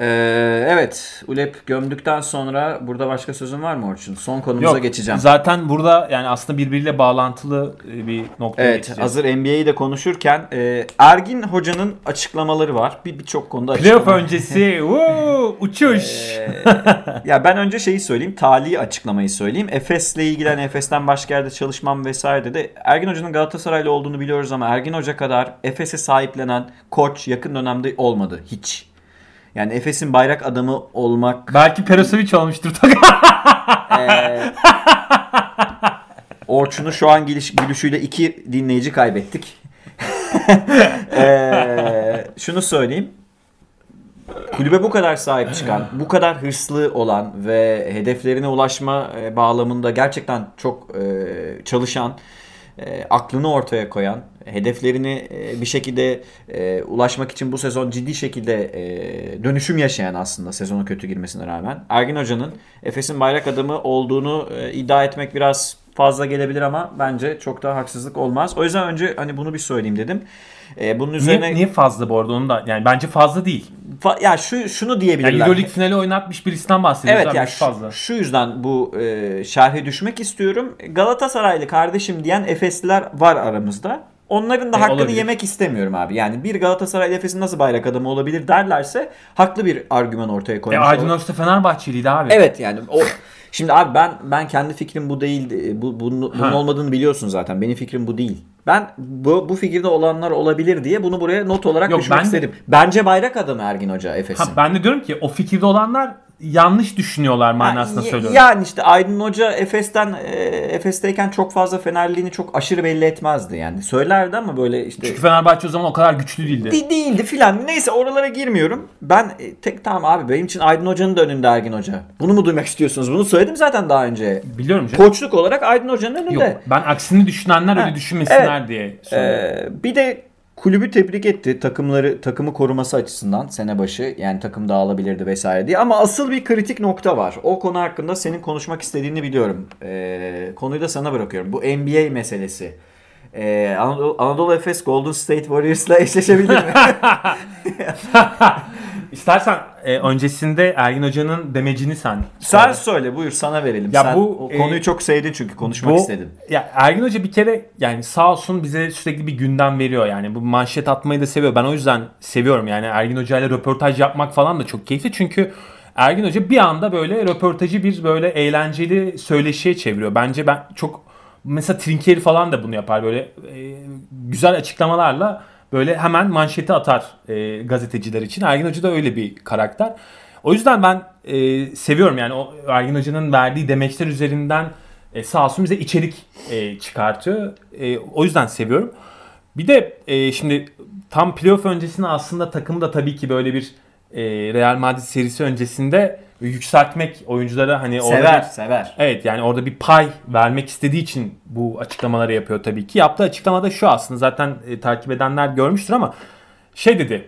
A: Ee, evet. Ulep gömdükten sonra burada başka sözün var mı Orçun? Son konumuza
B: Yok,
A: geçeceğim.
B: Zaten burada yani aslında birbiriyle bağlantılı e, bir noktaya
A: Evet,
B: geçeceğiz.
A: hazır NBA'yi de konuşurken e, Ergin Hoca'nın açıklamaları var. Bir birçok konuda
B: Playoff öncesi uuu, uçuş.
A: Ee, ya ben önce şeyi söyleyeyim. Tali açıklamayı söyleyeyim. Efes'le ilgilen Efes'ten başka yerde çalışmam vesaire de Ergin Hoca'nın Galatasaraylı olduğunu biliyoruz ama Ergin Hoca kadar Efes'e sahiplenen koç yakın dönemde olmadı. Hiç. Yani Efes'in bayrak adamı olmak
B: Belki Perasovic olmuştur.
A: Ee, Orçun'u şu an geliş, gülüşüyle iki dinleyici kaybettik. Ee, şunu söyleyeyim. Kulübe bu kadar sahip çıkan, bu kadar hırslı olan ve hedeflerine ulaşma e, bağlamında gerçekten çok e, çalışan, e, aklını ortaya koyan, hedeflerini e, bir şekilde e, ulaşmak için bu sezon ciddi şekilde e, dönüşüm yaşayan aslında sezonu kötü girmesine rağmen Ergin Hoca'nın Efes'in bayrak adamı olduğunu e, iddia etmek biraz fazla gelebilir ama bence çok da haksızlık olmaz. O yüzden önce hani bunu bir söyleyeyim dedim. E, bunun üzerine
B: niye, niye fazla bu arada onu da yani bence fazla değil.
A: Fa- ya şu şunu
B: Yani
A: diyebilirler.
B: Euroleague finali oynatmış birisinden bahsediyoruz.
A: Evet ya şu,
B: fazla.
A: şu yüzden bu e, şerhe düşmek istiyorum. Galatasaraylı kardeşim diyen Efesliler var aramızda. Onların da
B: E,
A: hakkını
B: olabilir.
A: yemek istemiyorum abi. Yani bir Galatasaray Efes'in nasıl bayrak adamı olabilir derlerse haklı bir argüman ortaya
B: E,
A: koymuş.
B: Aydın
A: olur.
B: Öztürk Fenerbahçeliydi abi.
A: Evet yani o Şimdi abi ben ben kendi fikrim bu değil. Bu bunun, bunun olmadığını biliyorsun zaten. Benim fikrim bu değil. Ben bu bu fikirde olanlar olabilir diye bunu buraya not olarak
B: Yok,
A: düşmek
B: ben
A: istedim. Bence bayrak adamı Ergin Hoca Efes'in.
B: Ben de diyorum ki o fikirde olanlar yanlış düşünüyorlar manasında
A: Ha, y-
B: söylüyorum.
A: Yani işte Aydın Hoca Efes'ten e, Efes'teyken çok fazla Fenerliğini çok aşırı belli etmezdi yani. Söylerdi ama böyle işte
B: Çünkü Fenerbahçe o zaman o kadar güçlü değildi.
A: de- değildi filan. Neyse oralara girmiyorum. Ben e, tek tamam abi benim için Aydın Hoca'nın da önünde Ergin Hoca. Bunu mu duymak istiyorsunuz? Bunu söyledim zaten daha önce.
B: Biliyorum canım.
A: Koçluk olarak Aydın Hoca'nın önünde.
B: Yok ben aksini düşünenler
A: Ha,
B: öyle düşünmesinler
A: evet.
B: diye söylüyorum.
A: Ee, bir de kulübü tebrik etti takımları takımı koruması açısından sene başı yani takım dağılabilirdi vesaire diye ama asıl bir kritik nokta var. O konu hakkında senin konuşmak istediğini biliyorum. Ee, konuyu da sana bırakıyorum. Bu NBA meselesi. Ee, Anadolu, Anadolu Efes Golden State Warriors'la eşleşebilir mi?
B: İstersen e, öncesinde Ergin Hoca'nın demecini sen
A: Sen
B: söyle.
A: söyle buyur sana verelim.
B: Ya
A: Sen
B: bu,
A: o konuyu
B: e,
A: çok sevdin çünkü konuşmak
B: Bu-
A: istedin.
B: Ya Ergin Hoca bir kere yani sağ olsun bize sürekli bir gündem veriyor yani. Bu manşet atmayı da seviyor. Ben o yüzden seviyorum yani Ergin Hoca ile röportaj yapmak falan da çok keyifli. Çünkü Ergin Hoca bir anda böyle röportajı bir böyle eğlenceli söyleşiye çeviriyor. Bence ben çok mesela Trinkeri falan da bunu yapar böyle e, güzel açıklamalarla böyle hemen manşeti atar e, gazeteciler için. Ergin Hoca da öyle bir karakter. O yüzden ben e, seviyorum yani o Ergin Hoca'nın verdiği demeçler üzerinden e, sağ olsun bize içerik e, çıkartıyor. E, o yüzden seviyorum. Bir de e, şimdi tam playoff öncesinde aslında takımı da tabii ki böyle bir e, Real Madrid serisi öncesinde yükseltmek oyunculara hani orada
A: Sever
B: bir-
A: sever.
B: Evet yani orada bir pay vermek istediği için bu açıklamaları yapıyor tabii ki. Yaptığı açıklamada şu aslında zaten e, takip edenler görmüştür ama şey dedi.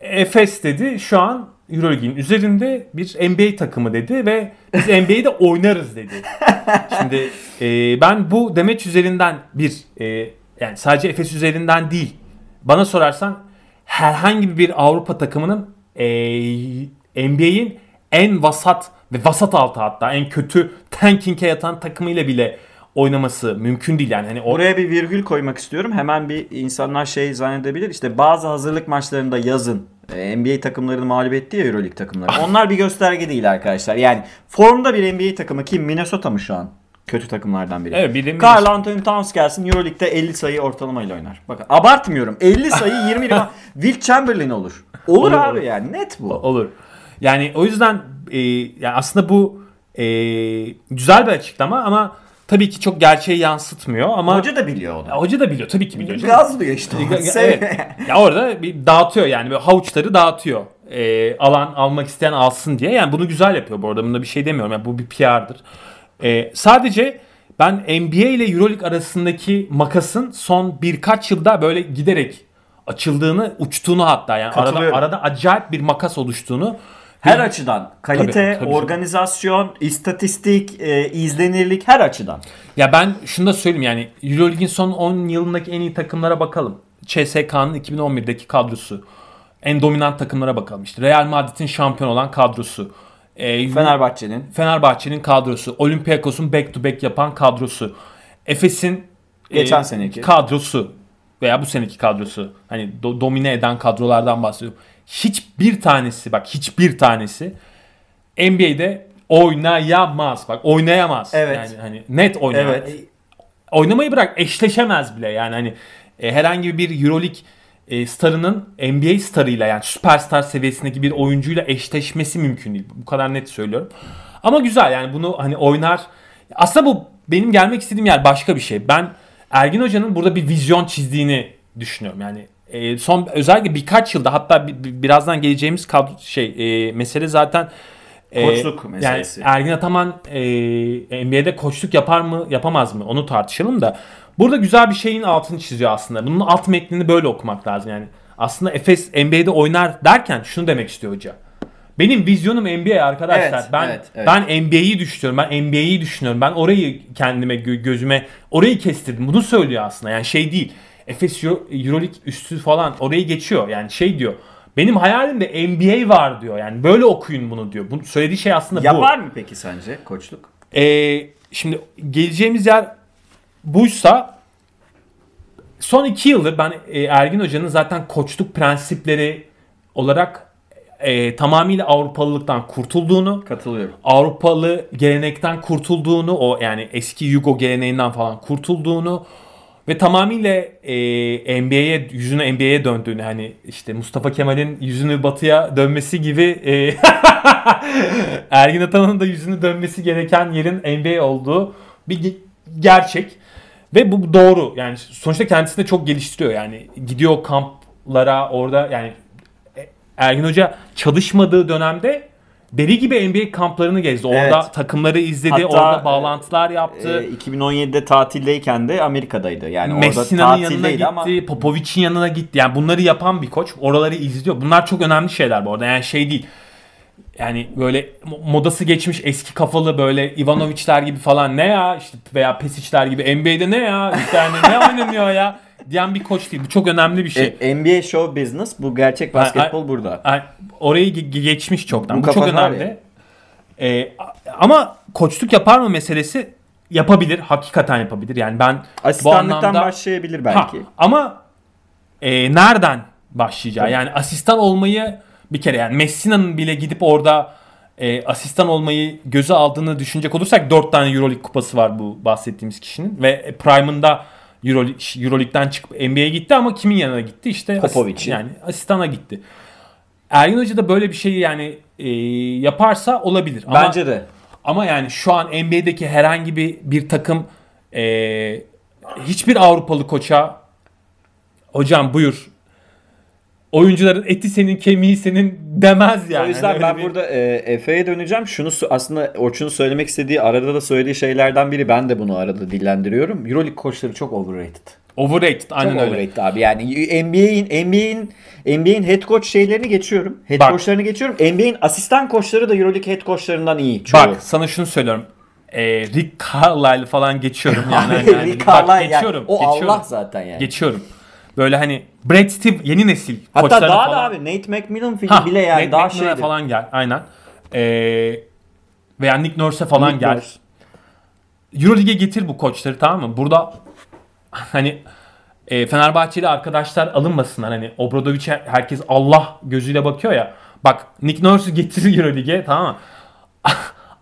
B: Efes dedi şu an Euroleague'in üzerinde bir NBA takımı dedi ve biz NBA'de oynarız dedi. Şimdi e, ben bu demeç üzerinden bir e, yani sadece Efes üzerinden değil. Bana sorarsan herhangi bir Avrupa takımının e, NBA'in en vasat ve vasat altı hatta en kötü tanking'e yatan takımıyla bile oynaması mümkün değil yani. Hani o
A: Oraya bir virgül koymak istiyorum. Hemen bir insanlar şey zannedebilir. İşte bazı hazırlık maçlarında yazın e, NBA takımlarını mağlup etti ya Euroleague takımları. Onlar bir gösterge değil arkadaşlar. Yani formda bir NBA takımı kim? Minnesota mı şu an? Kötü takımlardan biri.
B: Evet, biri
A: Carl Anthony Towns gelsin Euroleague'de 50 sayı ortalamayla oynar. Bakın abartmıyorum. 50 sayı 20 rebound. Will Chamberlain olur. Olur,
B: Olur,
A: abi
B: olur.
A: yani net bu.
B: olur. Yani o yüzden e, yani aslında bu e, güzel bir açıklama ama tabii ki çok gerçeği yansıtmıyor ama
A: Hoca da biliyor onu.
B: Ya hoca da biliyor tabii ki biliyor. canım.
A: Gazlıyor işte.
B: evet. Ya orada bir dağıtıyor yani böyle havuçları dağıtıyor. Ee, alan almak isteyen alsın diye. Yani bunu güzel yapıyor bu arada. Bunda bir şey demiyorum. Yani bu bir PR'dır. Ee, sadece ben NBA ile EuroLeague arasındaki makasın son birkaç yılda böyle giderek açıldığını, uçtuğunu hatta yani arada, arada acayip bir makas oluştuğunu
A: Her açıdan. Kalite,
B: Tabii, tabii.
A: organizasyon, istatistik, e, izlenirlik her açıdan.
B: Ya ben şunu da söyleyeyim yani Euroleague'in son 10 yılındaki en iyi takımlara bakalım. CSK'nın 2011'deki kadrosu. En dominant takımlara bakalım işte. Real Madrid'in şampiyon olan kadrosu. Ee,
A: Fenerbahçe'nin.
B: Fenerbahçe'nin kadrosu. Olympiakos'un back to back yapan kadrosu. Efes'in
A: Geçen
B: e,
A: seneki.
B: kadrosu veya bu seneki kadrosu. Hani do- domine eden kadrolardan bahsediyorum. Hiçbir tanesi bak hiçbir tanesi NBA'de oynayamaz. Bak oynayamaz.
A: Evet.
B: Yani hani net oynayamaz.
A: Evet.
B: E, Oynamayı bırak eşleşemez bile. Yani hani e, herhangi bir EuroLeague e, starının NBA starıyla yani süperstar seviyesindeki bir oyuncuyla eşleşmesi mümkün değil. Bu kadar net söylüyorum. Ama güzel yani bunu hani oynar. Aslında bu benim gelmek istediğim yer başka bir şey. Ben Ergin Hoca'nın burada bir vizyon çizdiğini düşünüyorum. Yani e, son özellikle birkaç yılda hatta bi- bi- birazdan geleceğimiz kadro, şey e, mesele zaten e,
A: Koçluk meselesi.
B: Yani Ergin Ataman e, NBA'de koçluk yapar mı yapamaz mı onu tartışalım da burada güzel bir şeyin altını çiziyor aslında. Bunun alt metnini böyle okumak lazım yani. Aslında Efes NBA'de oynar derken şunu demek istiyor hoca. Benim vizyonum NBA arkadaşlar.
A: Evet,
B: ben
A: evet, evet.
B: ben NBA'yi düşünüyorum. Ben NBA'yi düşünüyorum. Ben orayı kendime gö- gözüme orayı kestirdim. Bunu söylüyor aslında. Yani şey değil. Efes Euro- Euroleague üstü falan orayı geçiyor. Yani şey diyor. Benim hayalimde NBA var diyor. Yani böyle okuyun bunu diyor. Bu söylediği şey aslında bu.
A: Yapar mı peki sence koçluk?
B: Ee, şimdi geleceğimiz yer buysa son iki yıldır ben e, Ergin Hoca'nın zaten koçluk prensipleri olarak e, tamamıyla Avrupalılıktan kurtulduğunu,
A: Katılıyorum.
B: Avrupalı gelenekten kurtulduğunu, o yani eski Yugo geleneğinden falan kurtulduğunu ve tamamıyla e, NBA'ye yüzünü NBA'ye döndüğünü hani işte Mustafa Kemal'in yüzünü batıya dönmesi gibi e, Ergin Ataman'ın da yüzünü dönmesi gereken yerin NBA olduğu bir ge- gerçek. Ve bu doğru. Yani sonuçta kendisini de çok geliştiriyor. Yani gidiyor kamplara orada yani Ergin Hoca çalışmadığı dönemde deli gibi NBA kamplarını gezdi. Orada
A: Evet.
B: takımları izledi,
A: Hatta,
B: orada bağlantılar yaptı.
A: Ee, 2017'de tatildeyken de Amerika'daydı. Yani orada
B: Messi'nin yanına
A: tatildeydi
B: gitti,
A: ama
B: Popovic'in yanına gitti. Yani bunları yapan bir koç. Oraları izliyor. Bunlar çok önemli şeyler bu arada. Yani şey değil. Yani böyle mo- modası geçmiş eski kafalı böyle Ivanovic'ler gibi falan ne ya işte veya Pesic'ler gibi NBA'de ne ya işte yani ne oynanıyor ya diyen bir koç değil. Bu çok önemli bir şey.
A: e, NBA show business bu gerçek basketbol burada.
B: Ay, Orayı ge- ge- geçmiş çoktan.
A: Bu
B: Bu, çok önemli. A- ama koçluk yapar mı meselesi yapabilir. Hakikaten yapabilir. Yani ben bu
A: Asistanlıktan
B: anlamda...
A: başlayabilir
B: Ha,
A: belki.
B: ama e, nereden başlayacağı? Yani asistan olmayı bir kere yani Messina'nın bile gidip orada e, asistan olmayı göze aldığını düşünecek olursak 4 tane Euroleague kupası var bu bahsettiğimiz kişinin ve Prime'ında Euroleague, Euroleague'den çıkıp NBA'ye gitti ama kimin yanına gitti? İşte
A: Popovic'in.
B: yani asistana gitti. Ergin Hoca da böyle bir şeyi yani e, yaparsa olabilir. Ama,
A: Bence de.
B: ama yani şu an NBA'deki herhangi bir bir takım e, hiçbir Avrupalı koça hocam buyur oyuncuların eti senin kemiği senin demez yani.
A: o yüzden ben
B: bir-
A: burada e, Efe'ye döneceğim. Şunu aslında Orçun'un söylemek istediği arada da söylediği şeylerden biri. Ben de bunu arada dillendiriyorum. Euroleague koçları çok overrated.
B: overrated aynen
A: Çok
B: öyle.
A: overrated abi. Yani NBA'in NBA'in NBA'in head coach şeylerini geçiyorum. Head
B: Bak.
A: coachlarını geçiyorum. NBA'in asistan koçları da EuroLeague head coachlarından iyi. Çoğu.
B: Bak sana şunu söylüyorum. E, Rick Carlisle falan geçiyorum yani. Yani,
A: Rick
B: bak,
A: Carlisle yani.
B: geçiyorum.
A: O
B: geçiyorum.
A: Allah zaten yani.
B: Geçiyorum. Böyle hani Brad Steve yeni nesil
A: Hatta daha
B: falan.
A: da abi Nate McMillan film
B: Ha,
A: bile yani
B: Nate
A: daha
B: McMillan'a
A: şeydi.
B: falan gel. Aynen. Ee, veya Nick Nurse'e falan
A: Nick
B: gel.
A: Nurse.
B: Euroleague'e getir bu koçları tamam mı? Burada hani e, Fenerbahçeli arkadaşlar alınmasınlar. Hani Obradovic'e herkes Allah gözüyle bakıyor ya. Bak Nick Nurse'ü getir Euroleague'e tamam mı?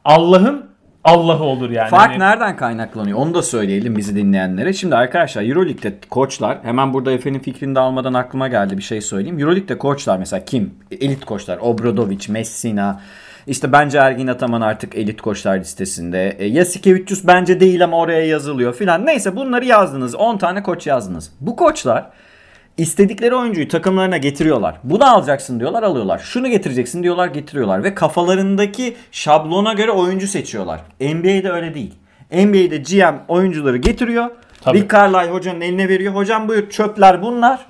B: Allah'ın Allah'ı olur yani.
A: Fark
B: Hani-
A: nereden kaynaklanıyor? Onu da söyleyelim bizi dinleyenlere. Şimdi arkadaşlar Euroleague'de koçlar hemen burada Efe'nin fikrini de almadan aklıma geldi bir şey söyleyeyim. Euroleague'de koçlar mesela kim? Elit koçlar. Obradovic, Messina. İşte bence Ergin Ataman artık elit koçlar listesinde. E, Yasikevicius bence değil ama oraya yazılıyor filan. Neyse bunları yazdınız. 10 tane koç yazdınız. Bu koçlar istedikleri oyuncuyu takımlarına getiriyorlar. Bunu alacaksın diyorlar alıyorlar. Şunu getireceksin diyorlar getiriyorlar. Ve kafalarındaki şablona göre oyuncu seçiyorlar. NBA'de öyle değil. NBA'de GM oyuncuları getiriyor.
B: Tabii.
A: Rick Carlisle hocanın eline veriyor. Hocam buyur çöpler bunlar.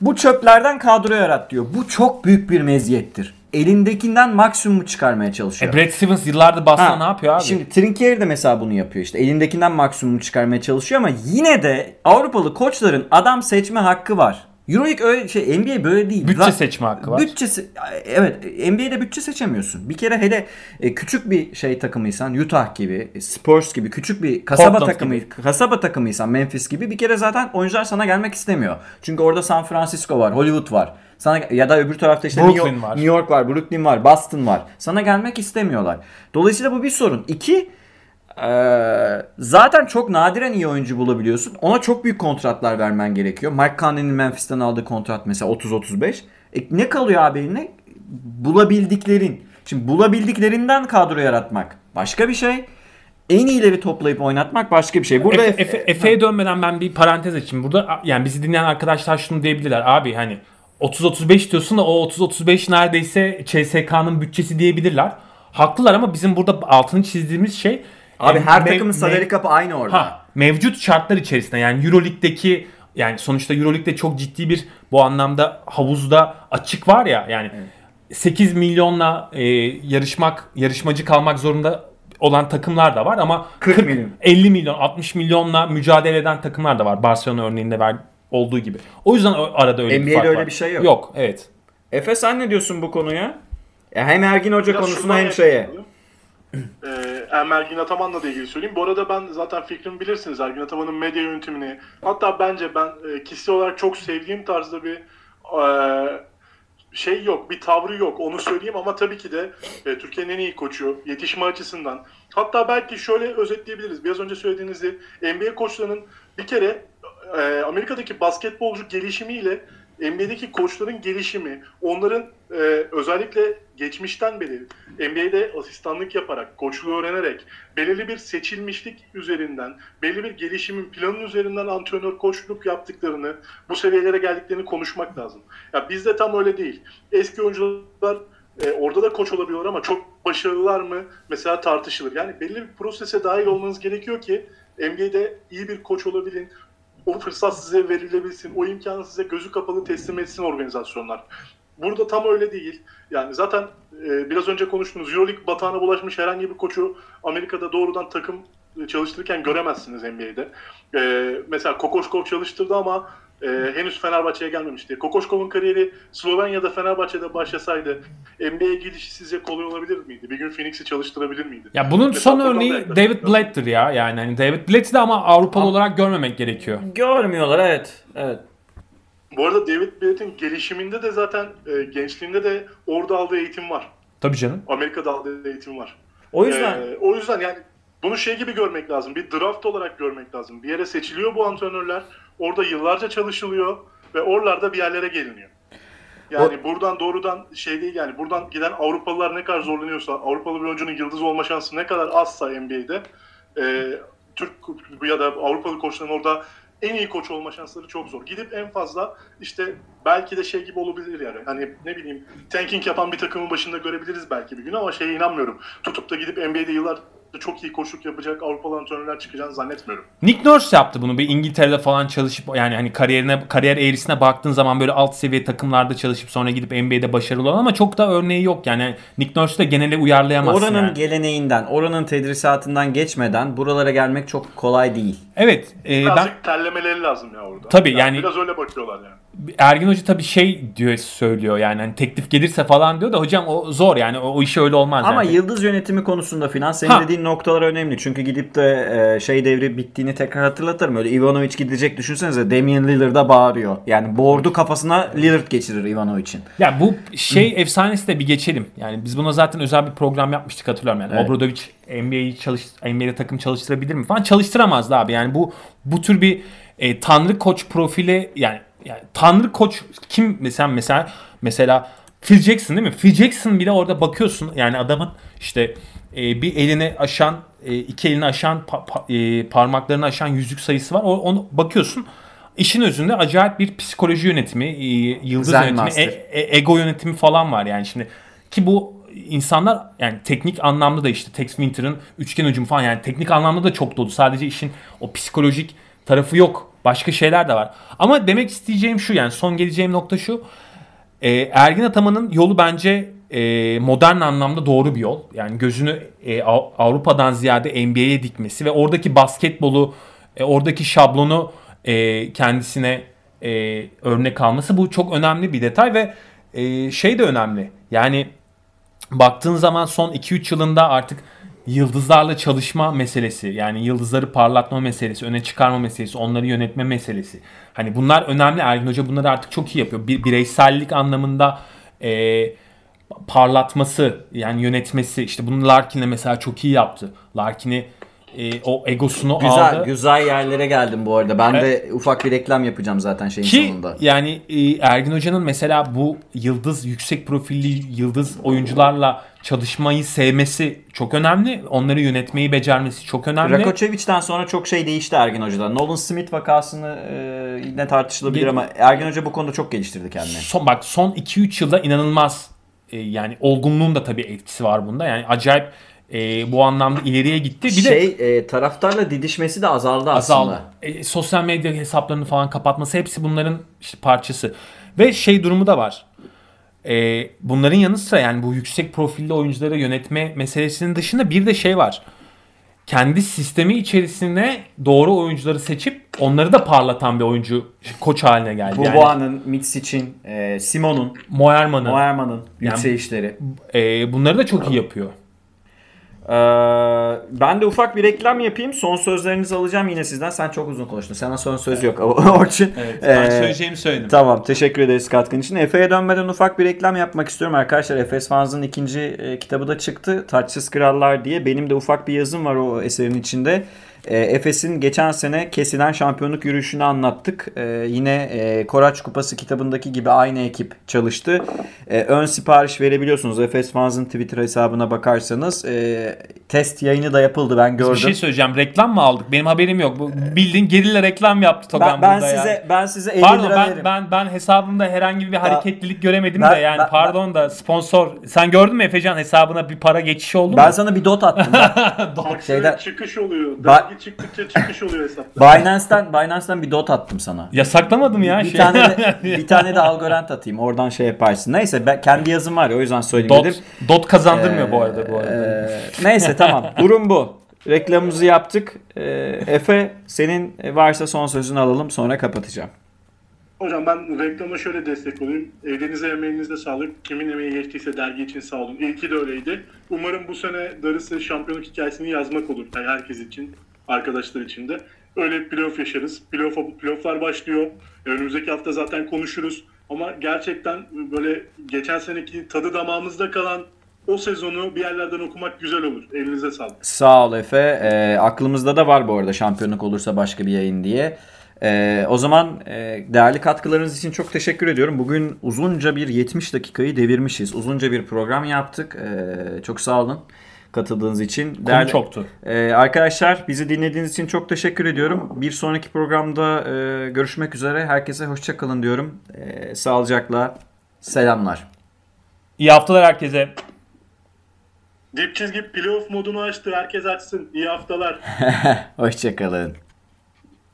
A: Bu çöplerden kadro yarat diyor. Bu çok büyük bir meziyettir. Elindekinden maksimumu çıkarmaya çalışıyor.
B: E, Brad Stevens yıllardır
A: Ha,
B: ne yapıyor abi?
A: Şimdi Trinkieri de mesela bunu yapıyor işte. Elindekinden maksimum çıkarmaya çalışıyor ama yine de Avrupalı koçların adam seçme hakkı var. Euroleague öyle şey NBA böyle değil.
B: Bütçe
A: Za-
B: seçme hakkı var.
A: Bütçesi evet NBA'de bütçe seçemiyorsun. Bir kere hele e, küçük bir şey takımıysan Utah gibi, e, Spurs gibi küçük bir kasaba
B: Portland
A: takımı
B: gibi.
A: kasaba takımıysan Memphis gibi bir kere zaten oyuncular sana gelmek istemiyor. Çünkü orada San Francisco var, Hollywood var. Sana ya da öbür tarafta işte New York,
B: var.
A: New York var, Brooklyn var, Boston var. Sana gelmek istemiyorlar. Dolayısıyla bu bir sorun. İki, ee, zaten çok nadiren iyi oyuncu bulabiliyorsun. Ona çok büyük kontratlar vermen gerekiyor. Mike Conley'nin Memphis'ten aldığı kontrat mesela 30-35. E, ne kalıyor abi eline? Bulabildiklerin. Şimdi bulabildiklerinden kadro yaratmak başka bir şey. En iyileri toplayıp oynatmak başka bir şey. Burada
B: Efe- Efe- Efe'ye dönmeden ben bir parantez açayım. Burada yani bizi dinleyen arkadaşlar şunu diyebilirler. Abi hani 30-35 diyorsun da o 30-35 neredeyse CSK'nın bütçesi diyebilirler. Haklılar ama bizim burada altını çizdiğimiz şey
A: abi
B: e,
A: her
B: mev-
A: takımın salary cap'ı aynı orada.
B: Ha, mevcut şartlar içerisinde yani Euroleague'deki yani sonuçta Euroleague'de çok ciddi bir bu anlamda havuzda açık var ya yani 8 milyonla e, yarışmak yarışmacı kalmak zorunda olan takımlar da var ama
A: 40 milyon.
B: 50 milyon 60 milyonla mücadele eden takımlar da var Barcelona örneğinde ver, olduğu gibi. O yüzden arada öyle bir
A: NBA'de
B: fark
A: öyle
B: var.
A: bir şey yok.
B: Yok evet.
A: Efe sen ne diyorsun bu konuya? Ya hem Ergin Hoca
C: Biraz
A: konusuna hem şeye.
C: Yaklaşalım. Ee, Ergin Ataman'la da ilgili söyleyeyim. Bu arada ben zaten fikrimi bilirsiniz. Ergin Ataman'ın medya yönetimini. Hatta bence ben e, kişisel olarak çok sevdiğim tarzda bir e, şey yok, bir tavrı yok. Onu söyleyeyim ama tabii ki de e, Türkiye'nin en iyi koçu, yetişme açısından. Hatta belki şöyle özetleyebiliriz. Biraz önce söylediğinizde NBA koçlarının bir kere e, Amerika'daki basketbolcu gelişimiyle NBA'deki koçların gelişimi, onların e, özellikle geçmişten beri NBA'de asistanlık yaparak, koçluğu öğrenerek, belirli bir seçilmişlik üzerinden, belli bir gelişimin planın üzerinden antrenör koçluk yaptıklarını, bu seviyelere geldiklerini konuşmak lazım. Ya bizde tam öyle değil. Eski oyuncular E, orada da koç olabiliyorlar ama çok başarılılar mı mesela tartışılır. Yani belli bir prosese dahil olmanız gerekiyor ki NBA'de iyi bir koç olabilin. O fırsat size verilebilsin. O imkanı size gözü kapalı teslim etsin organizasyonlar. Burada tam öyle değil. Yani zaten e, biraz önce konuştuğumuz Euroleague batağına bulaşmış herhangi bir koçu Amerika'da doğrudan takım çalıştırırken göremezsiniz NBA'de. E, mesela Kokoşkov çalıştırdı ama e, henüz Fenerbahçe'ye gelmemişti. Kokoşkov'un kariyeri Slovenya'da Fenerbahçe'de başlasaydı NBA'ye gidişi sizce kolay olabilir miydi? Bir gün Phoenix'i çalıştırabilir miydi?
B: Ya bunun Mesela son örneği David Blatt'tir ya. Yani hani David Blatt'i de ama Avrupalı ama, olarak görmemek gerekiyor.
A: Görmüyorlar evet. Evet.
C: Bu arada David Blatt'in gelişiminde de zaten e, gençliğinde de orada aldığı eğitim var.
B: Tabii canım.
C: Amerika'da aldığı eğitim var.
A: O yüzden
C: ee, o yüzden yani bunu şey gibi görmek lazım. Bir draft olarak görmek lazım. Bir yere seçiliyor bu antrenörler. Orada yıllarca çalışılıyor ve oralarda bir yerlere geliniyor. Yani o... buradan doğrudan şey değil yani buradan giden Avrupalılar ne kadar zorlanıyorsa Avrupalı bir oyuncunun yıldız olma şansı ne kadar azsa NBA'de e, Türk ya da Avrupalı koçların orada en iyi koç olma şansları çok zor. Gidip en fazla işte belki de şey gibi olabilir yani. Hani ne bileyim tanking yapan bir takımın başında görebiliriz belki bir gün ama şeye inanmıyorum. Tutup da gidip NBA'de yıllar çok iyi koşuk yapacak Avrupalı antrenörler çıkacağını zannetmiyorum.
B: Nick Nurse yaptı bunu. Bir İngiltere'de falan çalışıp yani hani kariyerine kariyer eğrisine baktığın zaman böyle alt seviye takımlarda çalışıp sonra gidip NBA'de başarılı olan ama çok da örneği yok. Yani Nick Nurse'u da genele uyarlayamazsın.
A: Oranın
B: yani.
A: geleneğinden, oranın tedrisatından geçmeden buralara gelmek çok kolay değil.
B: Evet.
C: E, Birazcık ben... terlemeleri lazım ya orada.
B: Tabii yani, yani
C: biraz öyle bakıyorlar yani.
B: Ergin Hoca tabii şey diyor söylüyor yani hani teklif gelirse falan diyor da hocam o zor yani o, o işi öyle olmaz.
A: Ama
B: yani.
A: yıldız yönetimi konusunda filan senin ha. dediğin noktalar önemli. Çünkü gidip de e, şey devri bittiğini tekrar hatırlatırım. Öyle Ivanovic gidecek düşünsenize Damian Lillard'a bağırıyor. Yani board'u kafasına Lillard geçirir Ivanovic'in.
B: Ya bu şey efsanesi de bir geçelim. Yani biz buna zaten özel bir program yapmıştık hatırlıyorum yani. Evet. Obradovic NBA'yi çalış NBA'de takım çalıştırabilir mi falan çalıştıramazdı abi. Yani bu bu tür bir e, tanrı koç profili yani yani tanrı koç kim mesela mesela mesela Phil Jackson değil mi? Phil Jackson bile orada bakıyorsun yani adamın işte e, bir elini aşan e, iki elini aşan pa, pa, e, parmaklarını aşan yüzük sayısı var. O, onu bakıyorsun işin özünde acayip bir psikoloji yönetimi, e, yıldız Zen yönetimi, e, e, ego yönetimi falan var yani şimdi ki bu insanlar yani teknik anlamda da işte Tex Winter'ın üçgen hücum falan yani teknik anlamda da çok dolu. Sadece işin o psikolojik tarafı yok. Başka şeyler de var. Ama demek isteyeceğim şu yani son geleceğim nokta şu. E, Ergin Ataman'ın yolu bence e, modern anlamda doğru bir yol. Yani gözünü e, Avrupa'dan ziyade NBA'ye dikmesi ve oradaki basketbolu, e, oradaki şablonu e, kendisine e, örnek alması bu çok önemli bir detay ve e, şey de önemli. Yani baktığın zaman son 2-3 yılında artık yıldızlarla çalışma meselesi yani yıldızları parlatma meselesi, öne çıkarma meselesi, onları yönetme meselesi. Hani bunlar önemli. Ergin Hoca bunları artık çok iyi yapıyor. Bir bireysellik anlamında e, parlatması yani yönetmesi işte bunu Larkin'le mesela çok iyi yaptı. Larkin'i e, o egosunu
A: güzel,
B: aldı.
A: Güzel yerlere geldim bu arada. Ben evet. de ufak bir reklam yapacağım zaten şeyin Ki, sonunda.
B: yani e, Ergin Hoca'nın mesela bu yıldız yüksek profilli yıldız oyuncularla çalışmayı sevmesi çok önemli. Onları yönetmeyi becermesi çok önemli.
A: Rakocevic'den sonra çok şey değişti Ergin Hoca'da. Nolan Smith vakasını e, yine tartışılabilir Ge- ama Ergin Hoca bu konuda çok geliştirdi kendini.
B: Son bak son 2-3 yılda inanılmaz e, yani olgunluğun da tabii etkisi var bunda. Yani acayip e, bu anlamda ileriye gitti. Bir
A: şey de, e, taraftarla didişmesi de azaldı, azaldı. aslında.
B: E, sosyal medya hesaplarını falan kapatması hepsi bunların işte parçası. Ve şey durumu da var. E, bunların yanı sıra yani bu yüksek profilli oyuncuları yönetme meselesinin dışında bir de şey var. Kendi sistemi içerisine doğru oyuncuları seçip onları da parlatan bir oyuncu koç haline geldi.
A: Bubua'nın, yani, Mitsic'in, e, Simon'un,
B: Moerman'ın,
A: Moerman'ın yükselişleri.
B: Yani, e, bunları da çok iyi yapıyor.
A: Ee, ben de ufak bir reklam yapayım. Son sözlerinizi alacağım yine sizden. Sen çok uzun konuştun. Sana son söz yok Orçun.
B: Evet, ben ee, söyleyeceğimi söyledim.
A: Tamam. Teşekkür ederiz katkın için. Efe'ye dönmeden ufak bir reklam yapmak istiyorum arkadaşlar. Efes Fans'ın ikinci e, kitabı da çıktı. Taçsız Krallar diye. Benim de ufak bir yazım var o eserin içinde. E, Efes'in geçen sene kesilen şampiyonluk yürüyüşünü anlattık. E, yine e, Koraç Kupası kitabındaki gibi aynı ekip çalıştı. E, ön sipariş verebiliyorsunuz. Efes Fans'ın Twitter hesabına bakarsanız. E, test yayını da yapıldı ben gördüm.
B: Bir şey söyleyeceğim. Reklam mı aldık? Benim haberim yok. Bu bildiğin gerilla reklam yaptı Togan
A: ben, ben
B: burada
A: size
B: yani.
A: ben size 50
B: Pardon
A: lira
B: ben,
A: veririm.
B: ben ben hesabımda herhangi bir hareketlilik göremedim
A: ben-
B: de yani
A: ben-
B: pardon da sponsor sen gördün mü Efecan hesabına bir para geçişi oldu
A: Ben
B: mu?
A: sana bir dot attım.
C: Aksine
A: Şeyden-
C: çıkış oluyor.
A: Ba-
C: Dergi çıktıkça çıkış oluyor hesapta.
A: Binance'den Binance'den bir dot attım sana.
B: Yasaklamadım ya.
A: Bir
B: şey.
A: tane de, bir tane de Algorand atayım. Oradan şey yaparsın. Neyse ben kendi yazım var ya o yüzden söyleyeyim
B: dot,
A: dedim.
B: dot kazandırmıyor bu
A: Ee,
B: arada bu arada.
A: e, neyse tamam. Durum bu. Reklamımızı yaptık. E, Efe senin varsa son sözünü alalım sonra kapatacağım.
C: Hocam ben reklama şöyle destek olayım. Elinize emeğinize sağlık. Kimin emeği geçtiyse dergi için sağ olun. İlki de öyleydi. Umarım bu sene darısı şampiyonluk hikayesini yazmak olur. Yani herkes için, arkadaşlar için de. Öyle playoff yaşarız. Playoff, playofflar başlıyor. Önümüzdeki hafta zaten konuşuruz. Ama gerçekten böyle geçen seneki tadı damağımızda kalan o sezonu bir yerlerden okumak güzel olur. Elinize sağlık.
A: Sağ ol Efe. E, aklımızda da var bu arada şampiyonluk olursa başka bir yayın diye. E, o zaman e, değerli katkılarınız için çok teşekkür ediyorum. Bugün uzunca bir 70 dakikayı devirmişiz. Uzunca bir program yaptık. E, çok sağ olun katıldığınız için.
B: Konu
A: Değerli-
B: çoktu.
A: Ee, arkadaşlar bizi dinlediğiniz için çok teşekkür ediyorum. Bir sonraki programda e, görüşmek üzere. Herkese hoşçakalın diyorum. E, sağlıcakla selamlar.
B: İyi haftalar herkese.
C: Dip çizgi playoff modunu açtı. Herkes açsın. İyi haftalar.
A: Hoşçakalın.